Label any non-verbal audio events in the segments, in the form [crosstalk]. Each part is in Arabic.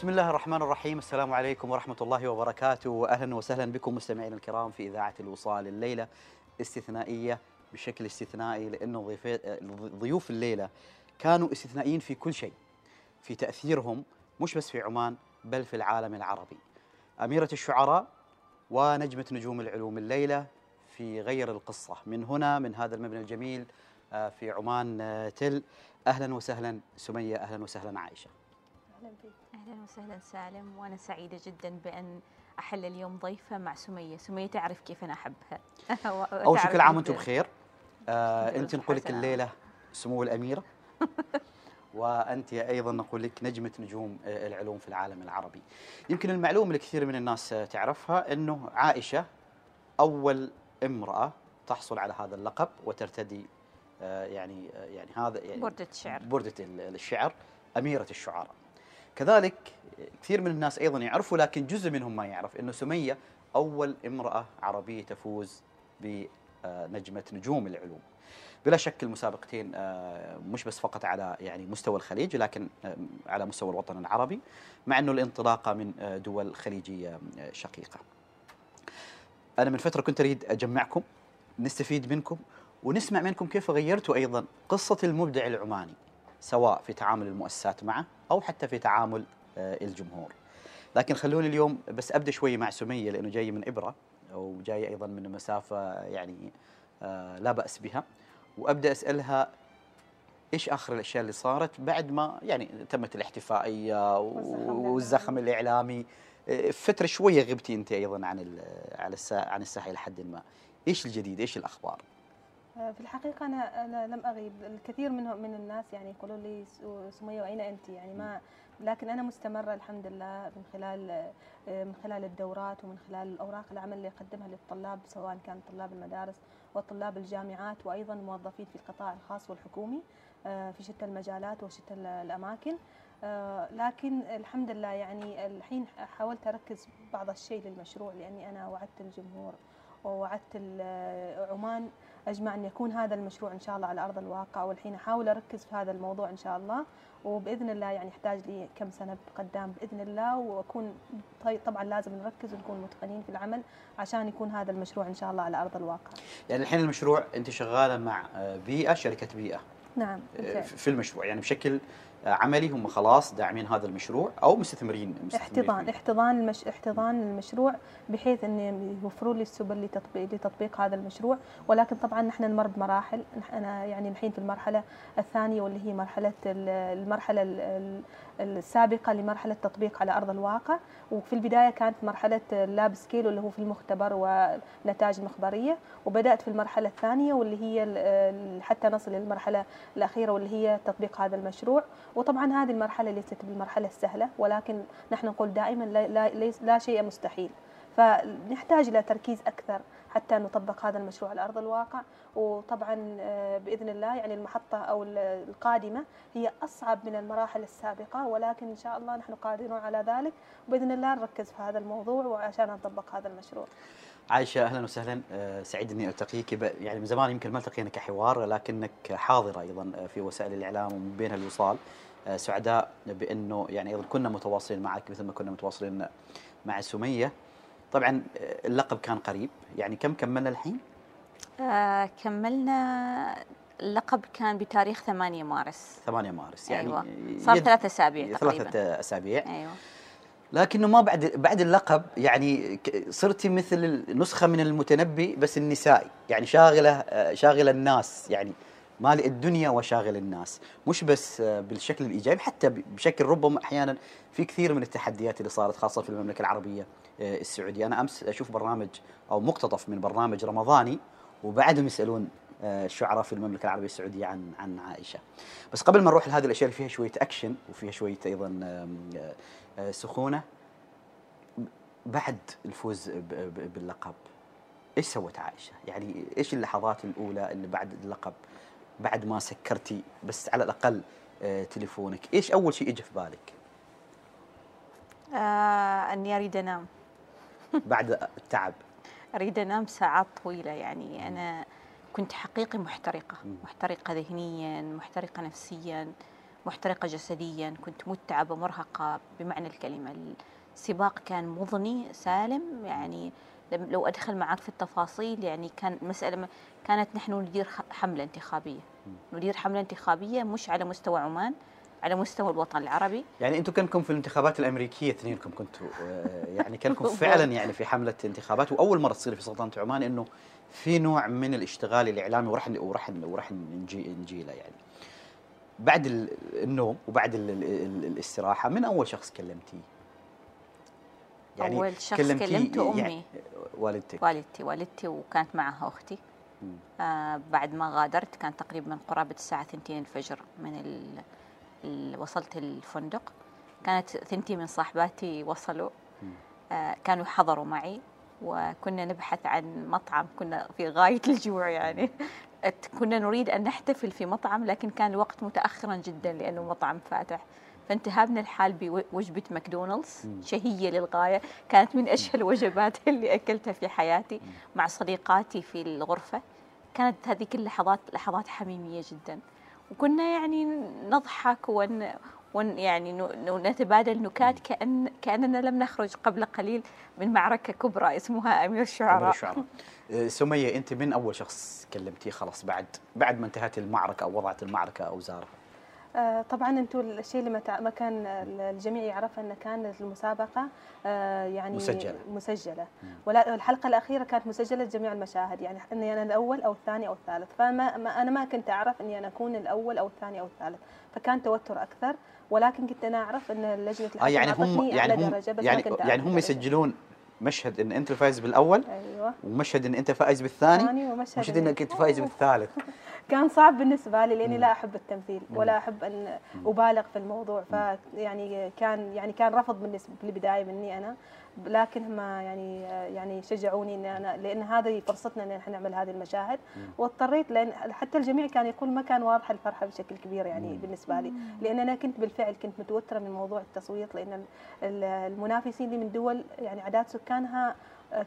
بسم الله الرحمن الرحيم. السلام عليكم ورحمة الله وبركاته. وأهلا وسهلا بكم مستمعينا الكرام في إذاعة الوصال الليلة استثنائية بشكل استثنائي لأنه ضيوف الليلة كانوا استثنائيين في كل شيء في تأثيرهم مش بس في عمان بل في العالم العربي. أميرة الشعراء ونجمة نجوم العلوم الليلة في غير القصة. من هنا من هذا المبنى الجميل آه، في عمان آه، تل. أهلا وسهلا سمية أهلا وسهلا عائشة. أهلا فيك. أهلا وسهلا سالم وأنا سعيدة جدا بأن أحل اليوم ضيفة مع سمية، سمية تعرف كيف أنا أحبها. [laughs] أول شيء وتعرف كل عام. وأنتم بخير آه أنت نقول لك الليلة سمو الأميرة [laughs] وأنت أيضا نقول لك نجمة نجوم آه، العلوم في العالم العربي يمكن المعلومة اللي كثير من الناس آه، تعرفها أنه عائشة أول امرأة تحصل على هذا اللقب وترتدي آه، يعني يعني هذا يعني بردة شعر. بردة ال- الشعر أميرة الشعراء كذلك كثير من الناس أيضا يعرفوا لكن جزء منهم ما يعرف أنه سمية أول امرأة عربية تفوز بنجمة نجوم العلوم بلا شك المسابقتين آه، مش بس فقط على يعني مستوى الخليج لكن آه، على مستوى الوطن العربي مع إنه الانطلاقة من آه، دول خليجية آه، شقيقة. أنا من فترة كنت أريد أجمعكم نستفيد منكم ونسمع منكم كيف غيرتوا أيضا قصة المبدع العماني سواء في تعامل المؤسسات معه أو حتى في تعامل آه، الجمهور. لكن خلوني اليوم بس أبدأ شوي مع سمية لأنه جاي من إبرة وجاي أيضا من مسافة يعني آه، لا بأس بها. وأبدأ أسألها إيش آخر الأشياء اللي صارت بعد ما يعني تمت الاحتفائية والزخم الإعلامي. آه، فترة شوية غبتي أنت أيضا عن ال- على الساحه عن الساحة إلى حد ما. إيش الجديد؟ إيش الأخبار؟ في الحقيقة أنا أنا لم أغيب. الكثير منهم من الناس يعني يقولوا لي سمية وأين أنت؟ يعني ما لكن أنا مستمرة الحمد لله من خلال آه، من خلال الدورات ومن خلال الأوراق العمل اللي أقدمها للطلاب سواء كان طلاب المدارس وطلاب الجامعات وأيضا موظفين في القطاع الخاص والحكومي آه، في شتى المجالات وشتى ال- الأماكن. آه، لكن الحمد لله يعني الحين حاولت أركز بعض الشيء للمشروع لأني أنا وعدت الجمهور ووعدت عمان أجمع أن يكون هذا المشروع إن شاء الله على أرض الواقع والحين أحاول أركز في هذا الموضوع إن شاء الله وبإذن الله يعني يحتاج لي كم سنة قدام بإذن الله وأكون طبعا لازم نركز ونكون متقنين في العمل عشان يكون هذا المشروع إن شاء الله على أرض الواقع. يعني الحين المشروع أنت شغالة مع آه، بيئة شركة بيئة نعم آه، بالفعل. في المشروع يعني بشكل عملي هم خلاص داعمين هذا المشروع أو مستثمرين مستثمرين احتضان فيه. احتضان المش... احتضان المشروع بحيث ان يوفروا لي السبل لتطبيق لتطبيق هذا المشروع. ولكن طبعا نحن نمر بمراحل. أنا يعني الحين في المرحلة الثانية واللي هي مرحلة ال- المرحلة ال- ال- السابقة لمرحلة تطبيق على أرض الواقع. وفي البداية كانت مرحلة ال lab scale واللي هو في المختبر والنتائج المخبريه وبدأت في المرحلة الثانية واللي هي حتى نصل للمرحلة الأخيرة واللي هي تطبيق هذا المشروع. وطبعا هذه المرحلة ليست بالمرحلة السهلة ولكن نحن نقول دائما لا, لا, لا شيء مستحيل. فنحتاج إلى تركيز أكثر حتى نطبق هذا المشروع على أرض الواقع. وطبعا آه، بإذن الله يعني المحطة أو ال- القادمة هي أصعب من المراحل السابقة ولكن إن شاء الله نحن قادرون على ذلك. وبإذن الله نركز في هذا الموضوع وعشان نطبق هذا المشروع. عايشة أهلا وسهلا. آه، سعيد إني ألتقيك. ب- يعني من زمان يمكن ما التقينا كحوار لكنك حاضرة أيضا آه، في وسائل الإعلام ومن بينها الوصال. آه، سعداء بأنه يعني أيضا كنا متواصلين معك مثل ما كنا متواصلين مع سمية. طبعا اللقب كان قريب. يعني كم كملنا الحين؟ آه كملنا اللقب كان بتاريخ 8 مارس. 8 مارس. يعني أيوه. صار ثلاث أسابيع تقريبا. ثلاثة أسابيع. أيوه. لكنه ما بعد بعد اللقب يعني صرتي مثل نسخه من المتنبي بس النسائي يعني شاغلة آه، شاغلة الناس يعني مالئ الدنيا وشاغل الناس. مش بس آه، بالشكل الإيجابي حتى بشكل ربما أحيانا في كثير من التحديات اللي صارت خاصة في المملكة العربية آه، السعودية. أنا أمس أشوف برنامج أو مقتطف من برنامج رمضاني وبعدهم يسألون الشعراء في المملكة العربية السعودية عن عن عائشة. بس قبل ما نروح لهذه الأشياء اللي فيها شوية أكشن وفيها شوية أيضا سخونة بعد الفوز باللقب إيش سوت عائشة؟ يعني إيش اللحظات الأولى اللي بعد اللقب بعد ما سكرتي بس على الأقل آه، تليفونك، إيش أول شيء اجى في بالك آه أني أريد أنام بعد التعب؟ [laughs] أريد أنام ساعات طويلة يعني أنا كنت حقيقي محترقة. محترقة ذهنيا محترقة نفسيا محترقة جسديا كنت متعبة مرهقة. بمعنى الكلمة السباق كان مضني سالم. يعني لو أدخل معك في التفاصيل يعني كان مسألة كانت نحن ندير حملة انتخابية. ندير حملة انتخابية مش على مستوى عمان على مستوى الوطن العربي. يعني أنتم كانكم في الانتخابات الأمريكية اثنينكم كنتوا آه، يعني كانكم. [laughs] فعلا يعني في حملة انتخابات. وأول مرة تصير في سلطنة عمان إنه في نوع من الاشتغال الإعلامي وراح وراح وراح نجي نجي له يعني. بعد ال- النوم وبعد ال ال ال الاستراحة من أول شخص كلمتيه؟ أول شخص كلمتيه كلمته يعني أمي. والدتك. والدتي والدتي وكانت معها أختي. مم. آه بعد ما غادرت كان تقريبا قرابة الساعة ثنتين الفجر من ال... ال... وصلت الفندق. كانت ثنتي من صاحباتي وصلوا. آه كانوا حضروا معي وكنا نبحث عن مطعم كنا في غاية الجوع يعني. كنا نريد أن نحتفل في مطعم لكن كان الوقت متأخرا جدا لأنه مطعم فاتح. فانتهبنا الحال بوجبة ماكدونالدز. شهية للغاية كانت من أشهى الوجبات [laughs] اللي أكلتها في حياتي مع صديقاتي في الغرفة. كانت هذيك اللحظات لحظات حميمية جدا. وكنا يعني نضحك ون ون يعني نتبادل نكات كأن كأننا لم نخرج قبل قليل من معركة كبرى اسمها أمير أمير الشعراء. الشعراء [laughs] آه، سمية أنت من أول شخص كلمتيه خلاص بعد بعد ما انتهت المعركة أو وضعت المعركة اوزارها آه، طبعا أنتم الشيء اللي ما كان الجميع يعرفه أن كانت المسابقة آه، يعني مسجلة. مسجلة. مم. ولا الحلقة الأخيرة كانت مسجلة جميع المشاهد يعني إني أنا الأول أو الثاني أو الثالث. فما ما أنا ما كنت أعرف إني أنا أكون الأول أو الثاني أو الثالث. فكان توتر أكثر. ولكن كنت أنا أعرف أن لجنه الحكم يعني هم يعني هم درجة بس ما يعني كنت يعني هم. يسجلون مشهد إن انت الفايز بالأول أيوه ومشهد إن انت فائز بالثاني ثاني ومشهد ومشهد انك انت فايز بالثالث [laughs] كان صعب بالنسبة لي لأني مم. لا أحب التمثيل. ولا أحب أن مم. أبالغ في الموضوع فيعني كان يعني كان رفض بالنسبة في البداية مني أنا لكن هم يعني يعني شجعوني إن أنا لأن هذه فرصتنا إن إحنا نعمل هذه المشاهد. واضطريت لأن حتى الجميع كان يقول ما كان واضح الفرحة بشكل كبير يعني مم. بالنسبة لي لأن أنا كنت بالفعل كنت متوترة من موضوع التصويت لأن ال- ال- المنافسين لي من دول يعني اعداد سكانها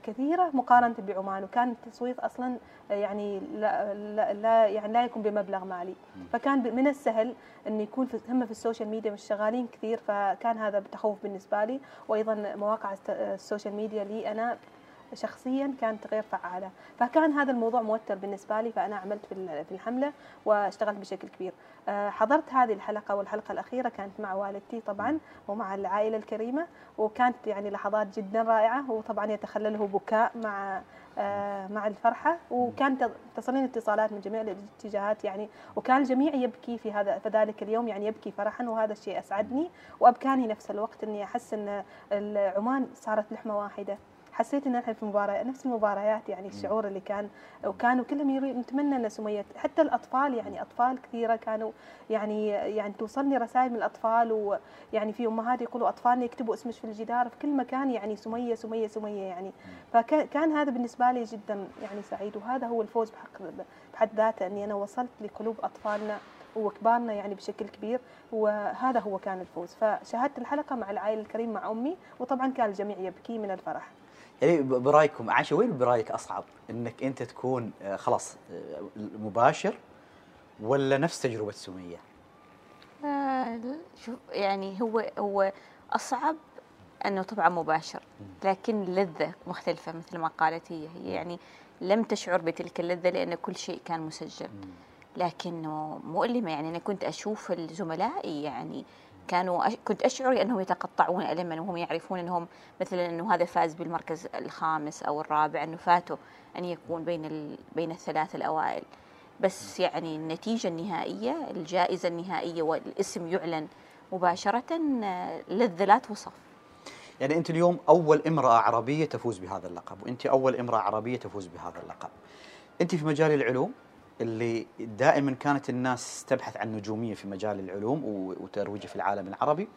كثيرة مقارنة بعمان وكان التصويت أصلا آه، يعني لا, لا, لا يعني لا يكون بمبلغ مالي. فكان من السهل انه يكون في هم في ال social media مش شغالين كثير فكان هذا تخوف بالنسبة لي وأيضا مواقع الست- ال social media لي أنا شخصيا كانت غير فعالة. فكان هذا الموضوع موتر بالنسبة لي فأنا عملت في ال- في الحملة واشتغلت بشكل كبير. آه، حضرت هذه الحلقة والحلقة الأخيرة كانت مع والدتي طبعا ومع العائلة الكريمة وكانت يعني لحظات جدا رائعة وطبعا يتخلله بكاء مع آه، مع الفرحة وكانت تصلين اتصالات من جميع الاتجاهات يعني وكان الجميع يبكي في هذا في ذلك اليوم يعني يبكي فرحا وهذا الشيء أسعدني وأبكاني نفس الوقت إني أحس إن عمان صارت لحمة واحدة. حسيت ان إحنا في مباراه نفس المباريات يعني الشعور اللي كان وكانوا كلهم نتمنى إن سمية حتى الأطفال يعني أطفال كثيرة كانوا يعني يعني توصلني رسائل من الأطفال ويعني في أمهات يقولوا اطفالنا يكتبوا اسمك في الجدار في كل مكان يعني سمية سمية سمية يعني. فكان هذا بالنسبة لي جدا يعني سعيد وهذا هو الفوز بحق بحد ذاته إني أنا وصلت لقلوب أطفالنا وكبارنا يعني بشكل كبير وهذا هو كان الفوز. فشاهدت الحلقة مع العائلة الكريم مع أمي وطبعا كان الجميع يبكي من الفرح. برأيكم عاشا وين برأيك أصعب؟ إنك أنت تكون آه، خلاص آه، مباشر ولا نفس تجربة سميه؟ آه، شوف يعني هو هو أصعب أنه طبعا مباشر لكن اللذة مختلفة مثل ما قالت هي. هي يعني لم تشعر بتلك اللذة لأن كل شيء كان مسجل. لكنه مؤلمة. يعني أنا كنت أشوف زملائي يعني كانوا. كنت أشعر أنهم يتقطعون ألما وهم يعرفون أنهم مثلا أنه هذا فاز بالمركز الخامس أو الرابع أنه فاته أن يكون بين ال... بين الثلاث الأوائل بس يعني النتيجة النهائية الجائزة النهائية والاسم يعلن مباشرة آه، لذة لا توصف يعني أنت اليوم أول امرأة عربية تفوز بهذا اللقب وأنت أول امرأة عربية تفوز بهذا اللقب. أنت في مجال العلوم اللي دائما كانت الناس تبحث عن نجومية في مجال العلوم وترويجة في العالم العربي.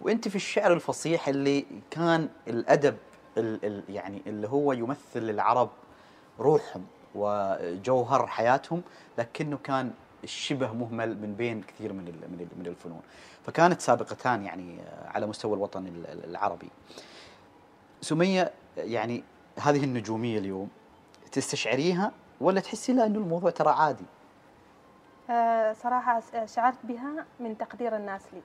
وأنت في الشعر الفصيح اللي كان الأدب ال ال يعني اللي هو يمثل العرب روحهم وجوهر حياتهم لكنه كان شبه مهمل من بين كثير من من من الفنون. فكانت سابقتان يعني على مستوى الوطن ال- ال- العربي. سمية يعني هذه النجومية اليوم تستشعريها ولا تحسي لا إنه الموضوع ترى عادي؟ آه، صراحة س- شعرت بها من تقدير الناس لي.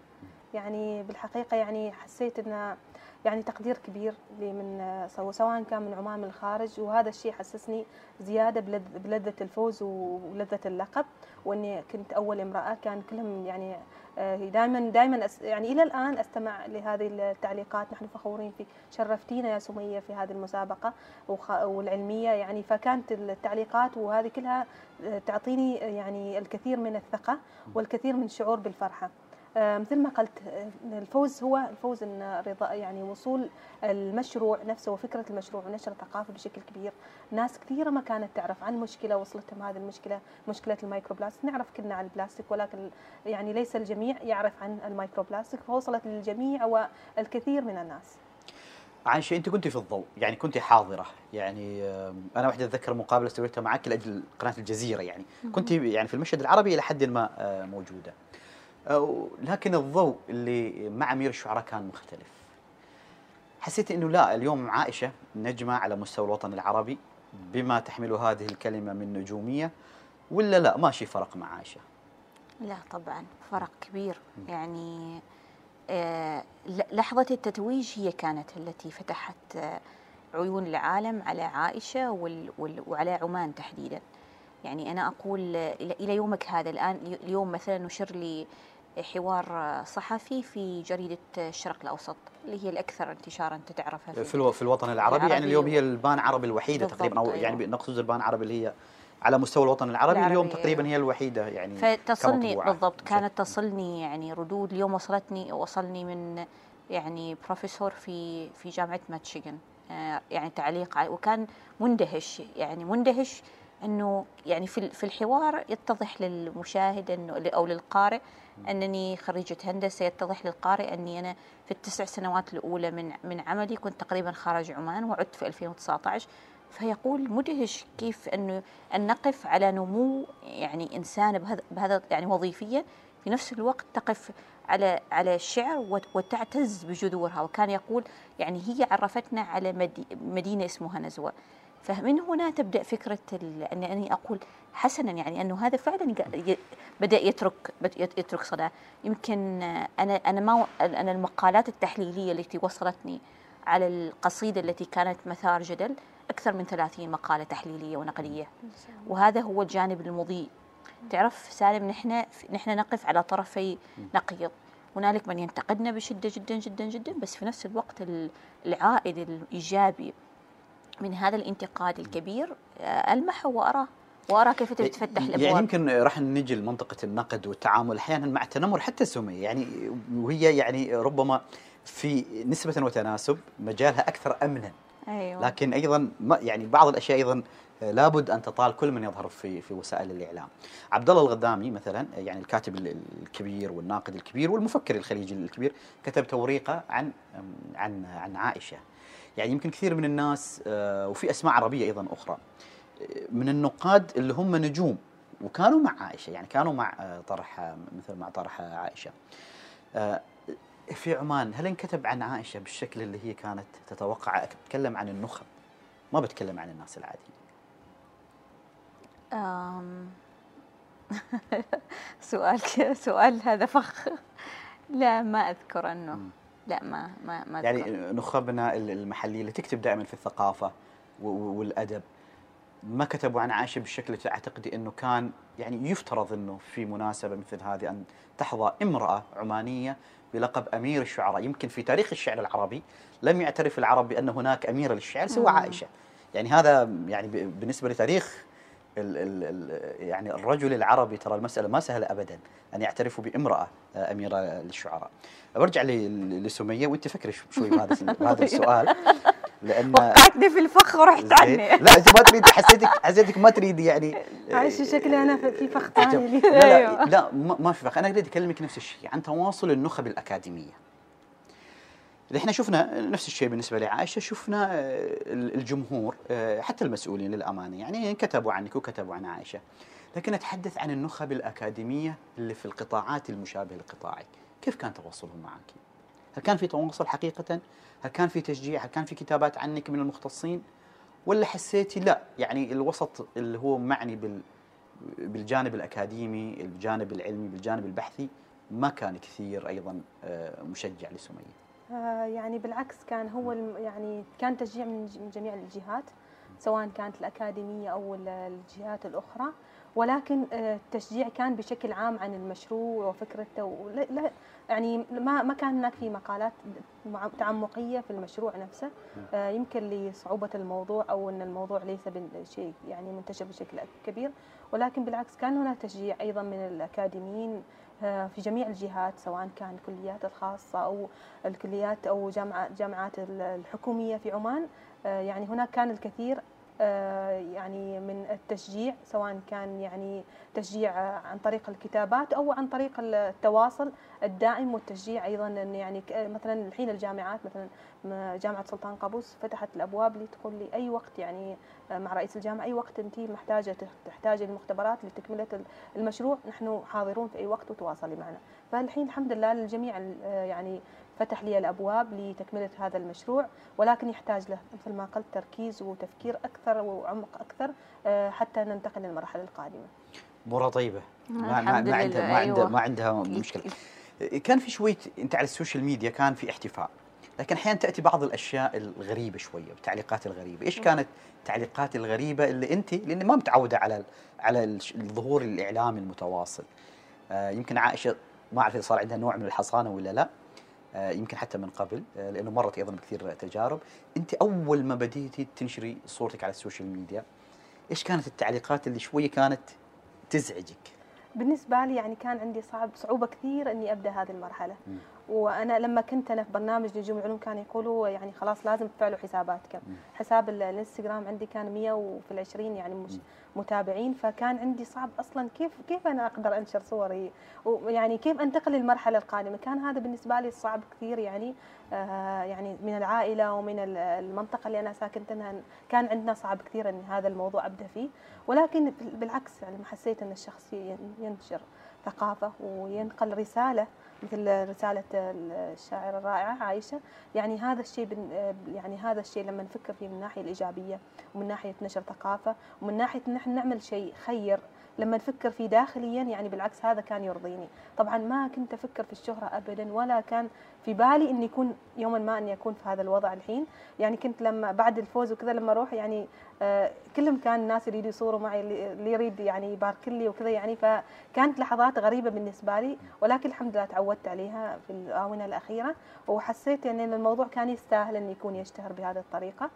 يعني بالحقيقة يعني حسيت أن يعني تقدير كبير لي من آه، سو- سواء كان من عمان من الخارج وهذا الشيء حسسني زيادة بلذ- بلذة الفوز ولذة اللقب. وإني كنت أول امرأة كان كلهم يعني دائما دائما يعني إلى الآن أستمع لهذه التعليقات. نحن فخورين فيك شرفتينا يا سمية في هذه المسابقة والعلمية يعني. فكانت التعليقات وهذه كلها آه، تعطيني يعني الكثير من الثقة والكثير من الشعور بالفرحة. آه، مثل ما قلت آه، الفوز هو الفوز ان رضا يعني وصول المشروع نفسه وفكرة المشروع ونشر الثقافه بشكل كبير. ناس كثيرة ما كانت تعرف عن مشكلة وصلتهم هذه المشكلة مشكلة ال microplastic نعرف كلنا عن البلاستيك ولكن يعني ليس الجميع يعرف عن ال microplastic فوصلت للجميع والكثير من الناس. عايشة أنت كنت في الضوء يعني كنت حاضرة يعني آم، أنا واحدة أتذكر مقابلة سويتها معك لأجل قناة الجزيرة يعني. كنت يعني في المشهد العربي إلى حد ما آه، موجودة. آه، لكن الضوء اللي مع أمير الشعراء كان مختلف. حسيت أنه لا اليوم عائشة نجمة على مستوى الوطن العربي بما تحمل هذه الكلمة من نجومية ولا لا؟ ماشي فرق مع عائشة. لا طبعا فرق كبير. يعني آه، لحظة التتويج هي كانت التي فتحت آه، عيون العالم على عائشة وعلى عمان تحديدا. يعني أنا أقول آه، إلى يومك هذا الآن اليوم مثلا نشر لي حوار صحفي في جريدة الشرق الأوسط اللي هي الأكثر انتشارا أنت تعرفها في, ألو... في الوطن العربي, العربي يعني اليوم هي البان عربي الوحيدة تقريبا أو أيوة. يعني نقصد البان عربي اللي هي على مستوى الوطن العربي, العربي، اليوم أيوة. تقريبا هي الوحيدة يعني فتصلني. بالضبط كانت تصلني يعني ردود اليوم وصلتني وصلني من يعني بروفيسور في في جامعة ماتشيغن آه، يعني تعليق وكان مندهش يعني مندهش إنه يعني في في الحوار يتضح للمشاهد إنه أو للقارئ أنني خريجة هندسة يتضح للقارئ إني أنا في التسع سنوات الأولى من من عملي كنت تقريبا خارج عمان وعدت في 2019 فيقول مدهش كيف إنه أن نقف على نمو يعني إنسان بهذا بهذا يعني وظيفيا في نفس الوقت تقف على على الشعر وت- وتعتز بجذورها. وكان يقول يعني هي عرفتنا على مدي مدينة اسمها نزوة. فمن هنا تبدأ فكرة اني أقول حسنا يعني أنه هذا فعلا بدأ يترك يترك صدى. يمكن أنا أنا ما أنا المقالات التحليلية التي وصلتني على القصيدة التي كانت مثار جدل أكثر من 30 مقالة تحليلية ونقديه وهذا هو الجانب المضيء. تعرف سالم نحن نحن نقف على طرفي نقيض. هنالك من ينتقدنا بشدة جدا جدا جدا بس في نفس الوقت ال- العائد الإيجابي من هذا الانتقاد الكبير آه، المحه واراه وأرى كيف تتفتح يعني الابواب يمكن راح نجي لمنطقة النقد والتعامل أحيانا مع التنمر حتى السمية يعني وهي يعني ربما في نسبة وتناسب مجالها أكثر أمنا. أيوه. لكن أيضا ما يعني بعض الأشياء أيضا لابد أن تطال كل من يظهر في في وسائل الإعلام. عبد الله الغدامي مثلا يعني الكاتب ال- الكبير والناقد الكبير والمفكر الخليجي الكبير كتب توريقة عن عن عن عائشة. يعني يمكن كثير من الناس آه، وفي أسماء عربية أيضا أخرى من النقاد اللي هم نجوم وكانوا مع عائشة يعني كانوا مع آه، طرح آه، مثل مع طرح آه، عائشة. آه، في عمان هل انكتب عن عائشة بالشكل اللي هي كانت تتوقع؟ اتكلم عن النخب ما بتكلم عن الناس العاديين. [laughs] سؤال سؤال هذا فخ. لا ما أذكر أنه. لا ما ما ما يعني. نخبنا ال- المحلية اللي تكتب دائما في الثقافة والأدب ما كتبوا عن عائشه بالشكل اللي تعتقدي إنه كان يعني يفترض إنه في مناسبة مثل هذه أن تحظى امرأة عمانية بلقب أمير الشعراء، يمكن في تاريخ الشعر العربي لم يعترف العرب بأن هناك اميره للشعر سوى. عائشة. يعني هذا يعني بالنسبة لتاريخ ال ال يعني الرجل العربي ترى المسألة ما سهلة ابدا أن يعترفوا بامرأة آه، أميرة للشعراء. برجع ل- لسمية وأنت فكري شو- شوي بهذا [laughs] بهذا السؤال لأن وقعتني في الفخ ورحت. عني لا انت ما تريد حسيتك حسيتك ما تريد يعني عايشة شكلي أنا في فخ ثاني. لا لا, أيوة. لا ما في فرق أنا أريد أكلمك نفس الشيء عن تواصل النخب الأكاديمية اللي إحنا شفنا نفس الشيء بالنسبة لعائشة شفنا آه، الجمهور آه، حتى المسؤولين للأمانة يعني كتبوا عنك وكتبوا عن عائشة. لكن أتحدث عن النخب الأكاديمية اللي في القطاعات المشابهة لقطاعك. كيف كان تواصلهم معك؟ هل كان في تواصل حقيقة؟ هل كان في تشجيع؟ هل كان في كتابات عنك من المختصين؟ ولا حسيتي لا؟ يعني الوسط اللي هو معني بال بالجانب الأكاديمي الجانب العلمي بالجانب البحثي ما كان كثير أيضا آه، مشجع لسمية. يعني بالعكس كان هو يعني كان تشجيع من جميع الجهات سواء كانت الأكاديمية أو ال- الجهات الأخرى. ولكن آه، التشجيع كان بشكل عام عن المشروع وفكرته لا يعني ما ما كان هناك في مقالات تعمقية في المشروع نفسه. آه، يمكن لصعوبة الموضوع أو أن الموضوع ليس شيء يعني منتشر بشكل كبير. ولكن بالعكس كان هناك تشجيع أيضا من الأكاديميين آه، في جميع الجهات سواء كان الكليات الخاصة أو الكليات جامعه جامعات ال- الحكومية في عمان. آه، يعني هناك كان الكثير آه، يعني من التشجيع سواء كان يعني تشجيع آه، عن طريق الكتابات أو عن طريق التواصل الدائم والتشجيع أيضا إن يعني مثلا الحين الجامعات مثلا جامعة سلطان قابوس فتحت الأبواب لتدخل لي اي وقت يعني آه، مع رئيس الجامعة أي وقت انت محتاجة تح- تحتاجي المختبرات لتكملة ال- المشروع نحن حاضرون في أي وقت وتواصلي معنا. فالحين الحمد لله للجميع ال- آه، يعني فتح لي الأبواب لتكملة هذا المشروع ولكن يحتاج له مثل ما قلت تركيز وتفكير أكثر وعمق أكثر آه، حتى ننتقل للمرحله القادمة. امورها طيبة. ما, ما, ما عندها ما عندها أيوة. ما عندها مشكلة. كان في شوية أنت على السوشيال ميديا كان في احتفاء لكن أحيانا تأتي بعض الأشياء الغريبة شوية التعليقات الغريبة. إيش كانت التعليقات الغريبة اللي أنت لأن ما متعودة على على الظهور الإعلامي المتواصل. آه، يمكن عائشة ما أعرف إذا صار عندها نوع من الحصانة ولا لا. يمكن حتى من قبل آه، لأنه مرت أيضا بكثير تجارب أنت أول ما بديتي تنشري صورتك على ال social media إيش كانت التعليقات اللي شوية كانت تزعجك بالنسبة لي يعني كان عندي صعب صعوبة كثير إني أبدأ هذه المرحلة. مم. وأنا لما كنت أنا في برنامج نجوم العلوم كانوا يقولوا يعني خلاص لازم تفعلوا حساباتكم. حساب ال- الإنستغرام عندي كان 100 وفي العشرين يعني مش مم. متابعين فكان عندي صعب أصلا كيف كيف أنا أقدر أنشر صوري؟ ويعني كيف أنتقل للمرحلة القادمة؟ كان هذا بالنسبة لي صعب كثير يعني آه يعني من العائلة ومن ال- المنطقة اللي أنا ساكنتها كان عندنا صعب كثير إن هذا الموضوع أبدأ فيه. ولكن بال- بالعكس يعني حسيت إن الشخص ين- ينشر ثقافة وينقل رسالة مثل رسالة الشاعرة الرائعة عايشة يعني هذا الشيء بن- يعني هذا الشيء لما نفكر فيه من الناحية الإيجابية ومن ناحية نشر ثقافة ومن ناحية إحنا نعمل شيء خير. لما نفكر فيه داخليا يعني بالعكس هذا كان يرضيني. طبعا ما كنت أفكر في الشهرة أبدا ولا كان في بالي إني يكون يوما ما إني أكون في هذا الوضع الحين. يعني كنت لما بعد الفوز وكذا لما أروح يعني آه، كلهم كان الناس يريدوا يصوروا معي اللي اللي يريد يعني يبارك لي وكذا يعني. فكانت لحظات غريبة بالنسبة لي ولكن الحمد لله تعودت عليها في الآونة الأخيرة. وحسيت يعني أن الموضوع كان يستاهل أن يكون يشتهر بهذه الطريقة.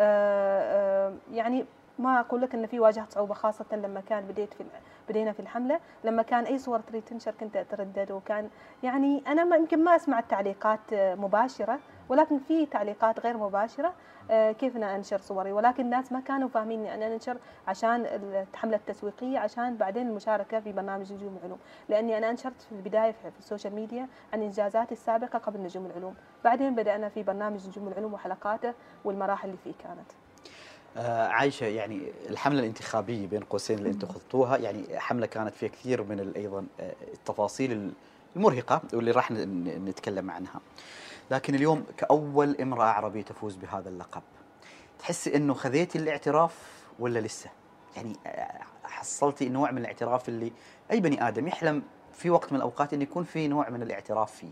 آه، آه، يعني ما أقول لك أن في واجهت صعوبة خاصة لما كان بديت في بدينا في الحملة. لما كان أي صور تريد تنشر كنت أتردد وكان يعني ما يمكن ما أسمع التعليقات مباشرة ولكن في تعليقات غير مباشرة آه، كيف أنا أنشر صوري؟ ولكن الناس ما كانوا فاهمين أن أنا أنشر عشان الحملة التسويقية عشان بعدين المشاركة في برنامج نجوم العلوم. لأني أنا أنشرت في البداية في ال social media عن إنجازاتي السابقة قبل نجوم العلوم. بعدين بدأنا في برنامج نجوم العلوم وحلقاته والمراحل اللي فيه كانت. عايشة يعني الحملة الانتخابية بين قوسين اللي أنتم خضتوها يعني حملة كانت فيها كثير من أيضا آه، التفاصيل المرهقة واللي راح نتكلم عنها. لكن اليوم كأول امرأة عربية تفوز بهذا اللقب تحسي إنه خذيتي الاعتراف ولا لسه؟ يعني آه، حصلتي نوع من الاعتراف اللي أي بني آدم يحلم في وقت من الأوقات إنه يكون في نوع من الاعتراف فيه.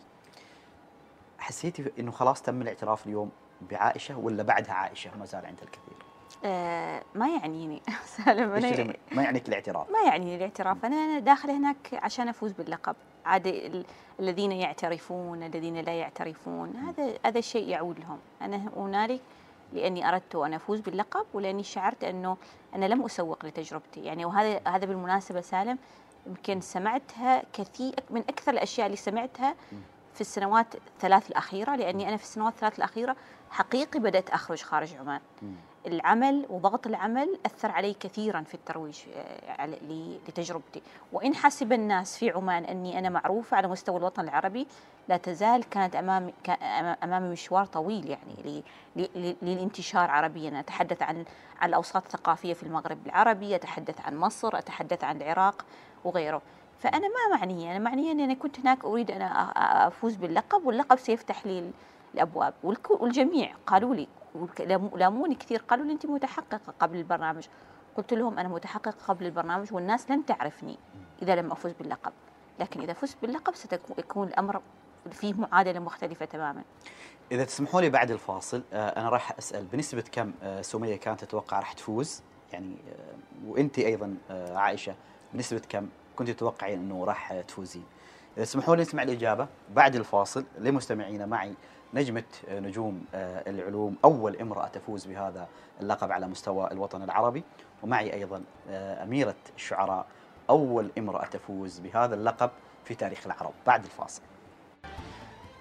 حسيتي إنه خلاص تم الاعتراف اليوم بعائشة ولا بعدها عائشة ما زال عندها الكثير؟ آه ما يعنيني. [laughs] سالم أنا ما يعنيك الاعتراف؟ ما يعني الاعتراف. أنا أنا داخلة هناك عشان أفوز باللقب. عاد ال- الذين يعترفون الذين لا يعترفون هذا هذا الشيء يعود لهم. أنا هنالك لأني أردت أن أفوز باللقب ولأني شعرت أنه أنا لم أسوق لتجربتي. يعني وهذا هذا بالمناسبة سالم يمكن سمعتها كثير من أكثر الأشياء اللي سمعتها في السنوات الثلاث الأخيرة لأني أنا في السنوات الثلاث الأخيرة حقيقي بدأت أخرج خارج عمان. العمل وضغط العمل أثر علي كثيرا في الترويج آه، لتجربتي. وإن حسب الناس في عمان أني أنا معروفة على مستوى الوطن العربي لا تزال كانت أمامي أمامي مشوار طويل يعني للانتشار عربيا. أتحدث عن عن الأوساط الثقافية في المغرب العربي أتحدث عن مصر أتحدث عن العراق وغيره. فأنا ما معنية أنا معنية أني أنا كنت هناك أريد أن أفوز باللقب واللقب سيفتح لي الأبواب. والجميع قالوا لي لاموني كثير قالوا لي أنت متحققة قبل البرنامج. قلت لهم أنا متحقق قبل البرنامج والناس لن تعرفني إذا لم أفز باللقب. لكن إذا فزت باللقب سيكون الأمر فيه معادلة مختلفة تماما. إذا تسمحوا لي بعد الفاصل آه، أنا راح أسأل بنسبة كم آه، سميه كانت تتوقع راح تفوز؟ يعني آه، وأنت أيضا عائشة بنسبة كم كنت تتوقعين إنه راح تفوزين؟ إذا تسمحوا لي نسمع الإجابة بعد الفاصل لمستمعينا معي. نجمة آه، نجوم آه، العلوم. أول امرأة تفوز بهذا اللقب على مستوى الوطن العربي. ومعي أيضا آه، أميرة الشعراء. أول امرأة تفوز بهذا اللقب في تاريخ العرب. بعد الفاصل.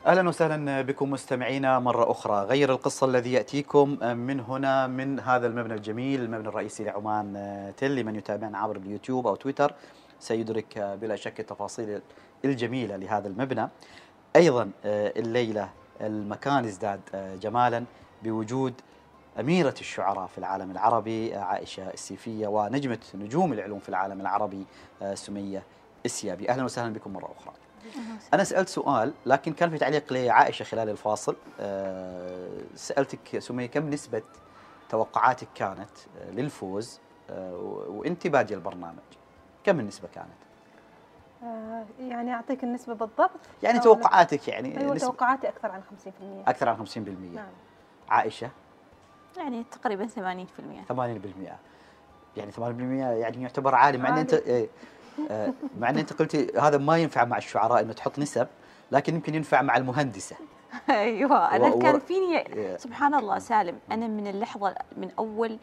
أهلا وسهلا بكم مستمعينا. مرة أخرى غير القصة الذي يأتيكم من هنا من هذا المبنى الجميل المبنى الرئيسي لعمان تل. لمن يتابعنا عبر اليوتيوب أو تويتر سيدرك بلا شك التفاصيل الجميلة لهذا المبنى. أيضا الليلة المكان ازداد جمالا بوجود أميرة الشعراء في العالم العربي عائشة السيفية ونجمة نجوم العلوم في العالم العربي سمية السيابي. أهلا وسهلا بكم مرة أخرى. أنا سألت سؤال لكن كان في تعليق لعائشة خلال الفاصل. سألتك سمية كم نسبة توقعاتك كانت للفوز وأنت بادية البرنامج كم النسبة كانت؟ آه، يعني أعطيك النسبة بالضبط. يعني توقعاتك يعني أيوة نسبة توقعاتي أكثر عن 50% أكثر عن 50% نعم. عائشة؟ يعني تقريبا 80% 80% يعني 80% يعني يعتبر عالي مع إن انت إيه. آه، مع إن أنت قلتي هذا ما ينفع مع الشعراء إنه تحط نسب لكن يمكن ينفع مع المهندسة. [laughs] أيوه أنا و- كان فيني إيه. سبحان الله سالم أنا من اللحظه من أول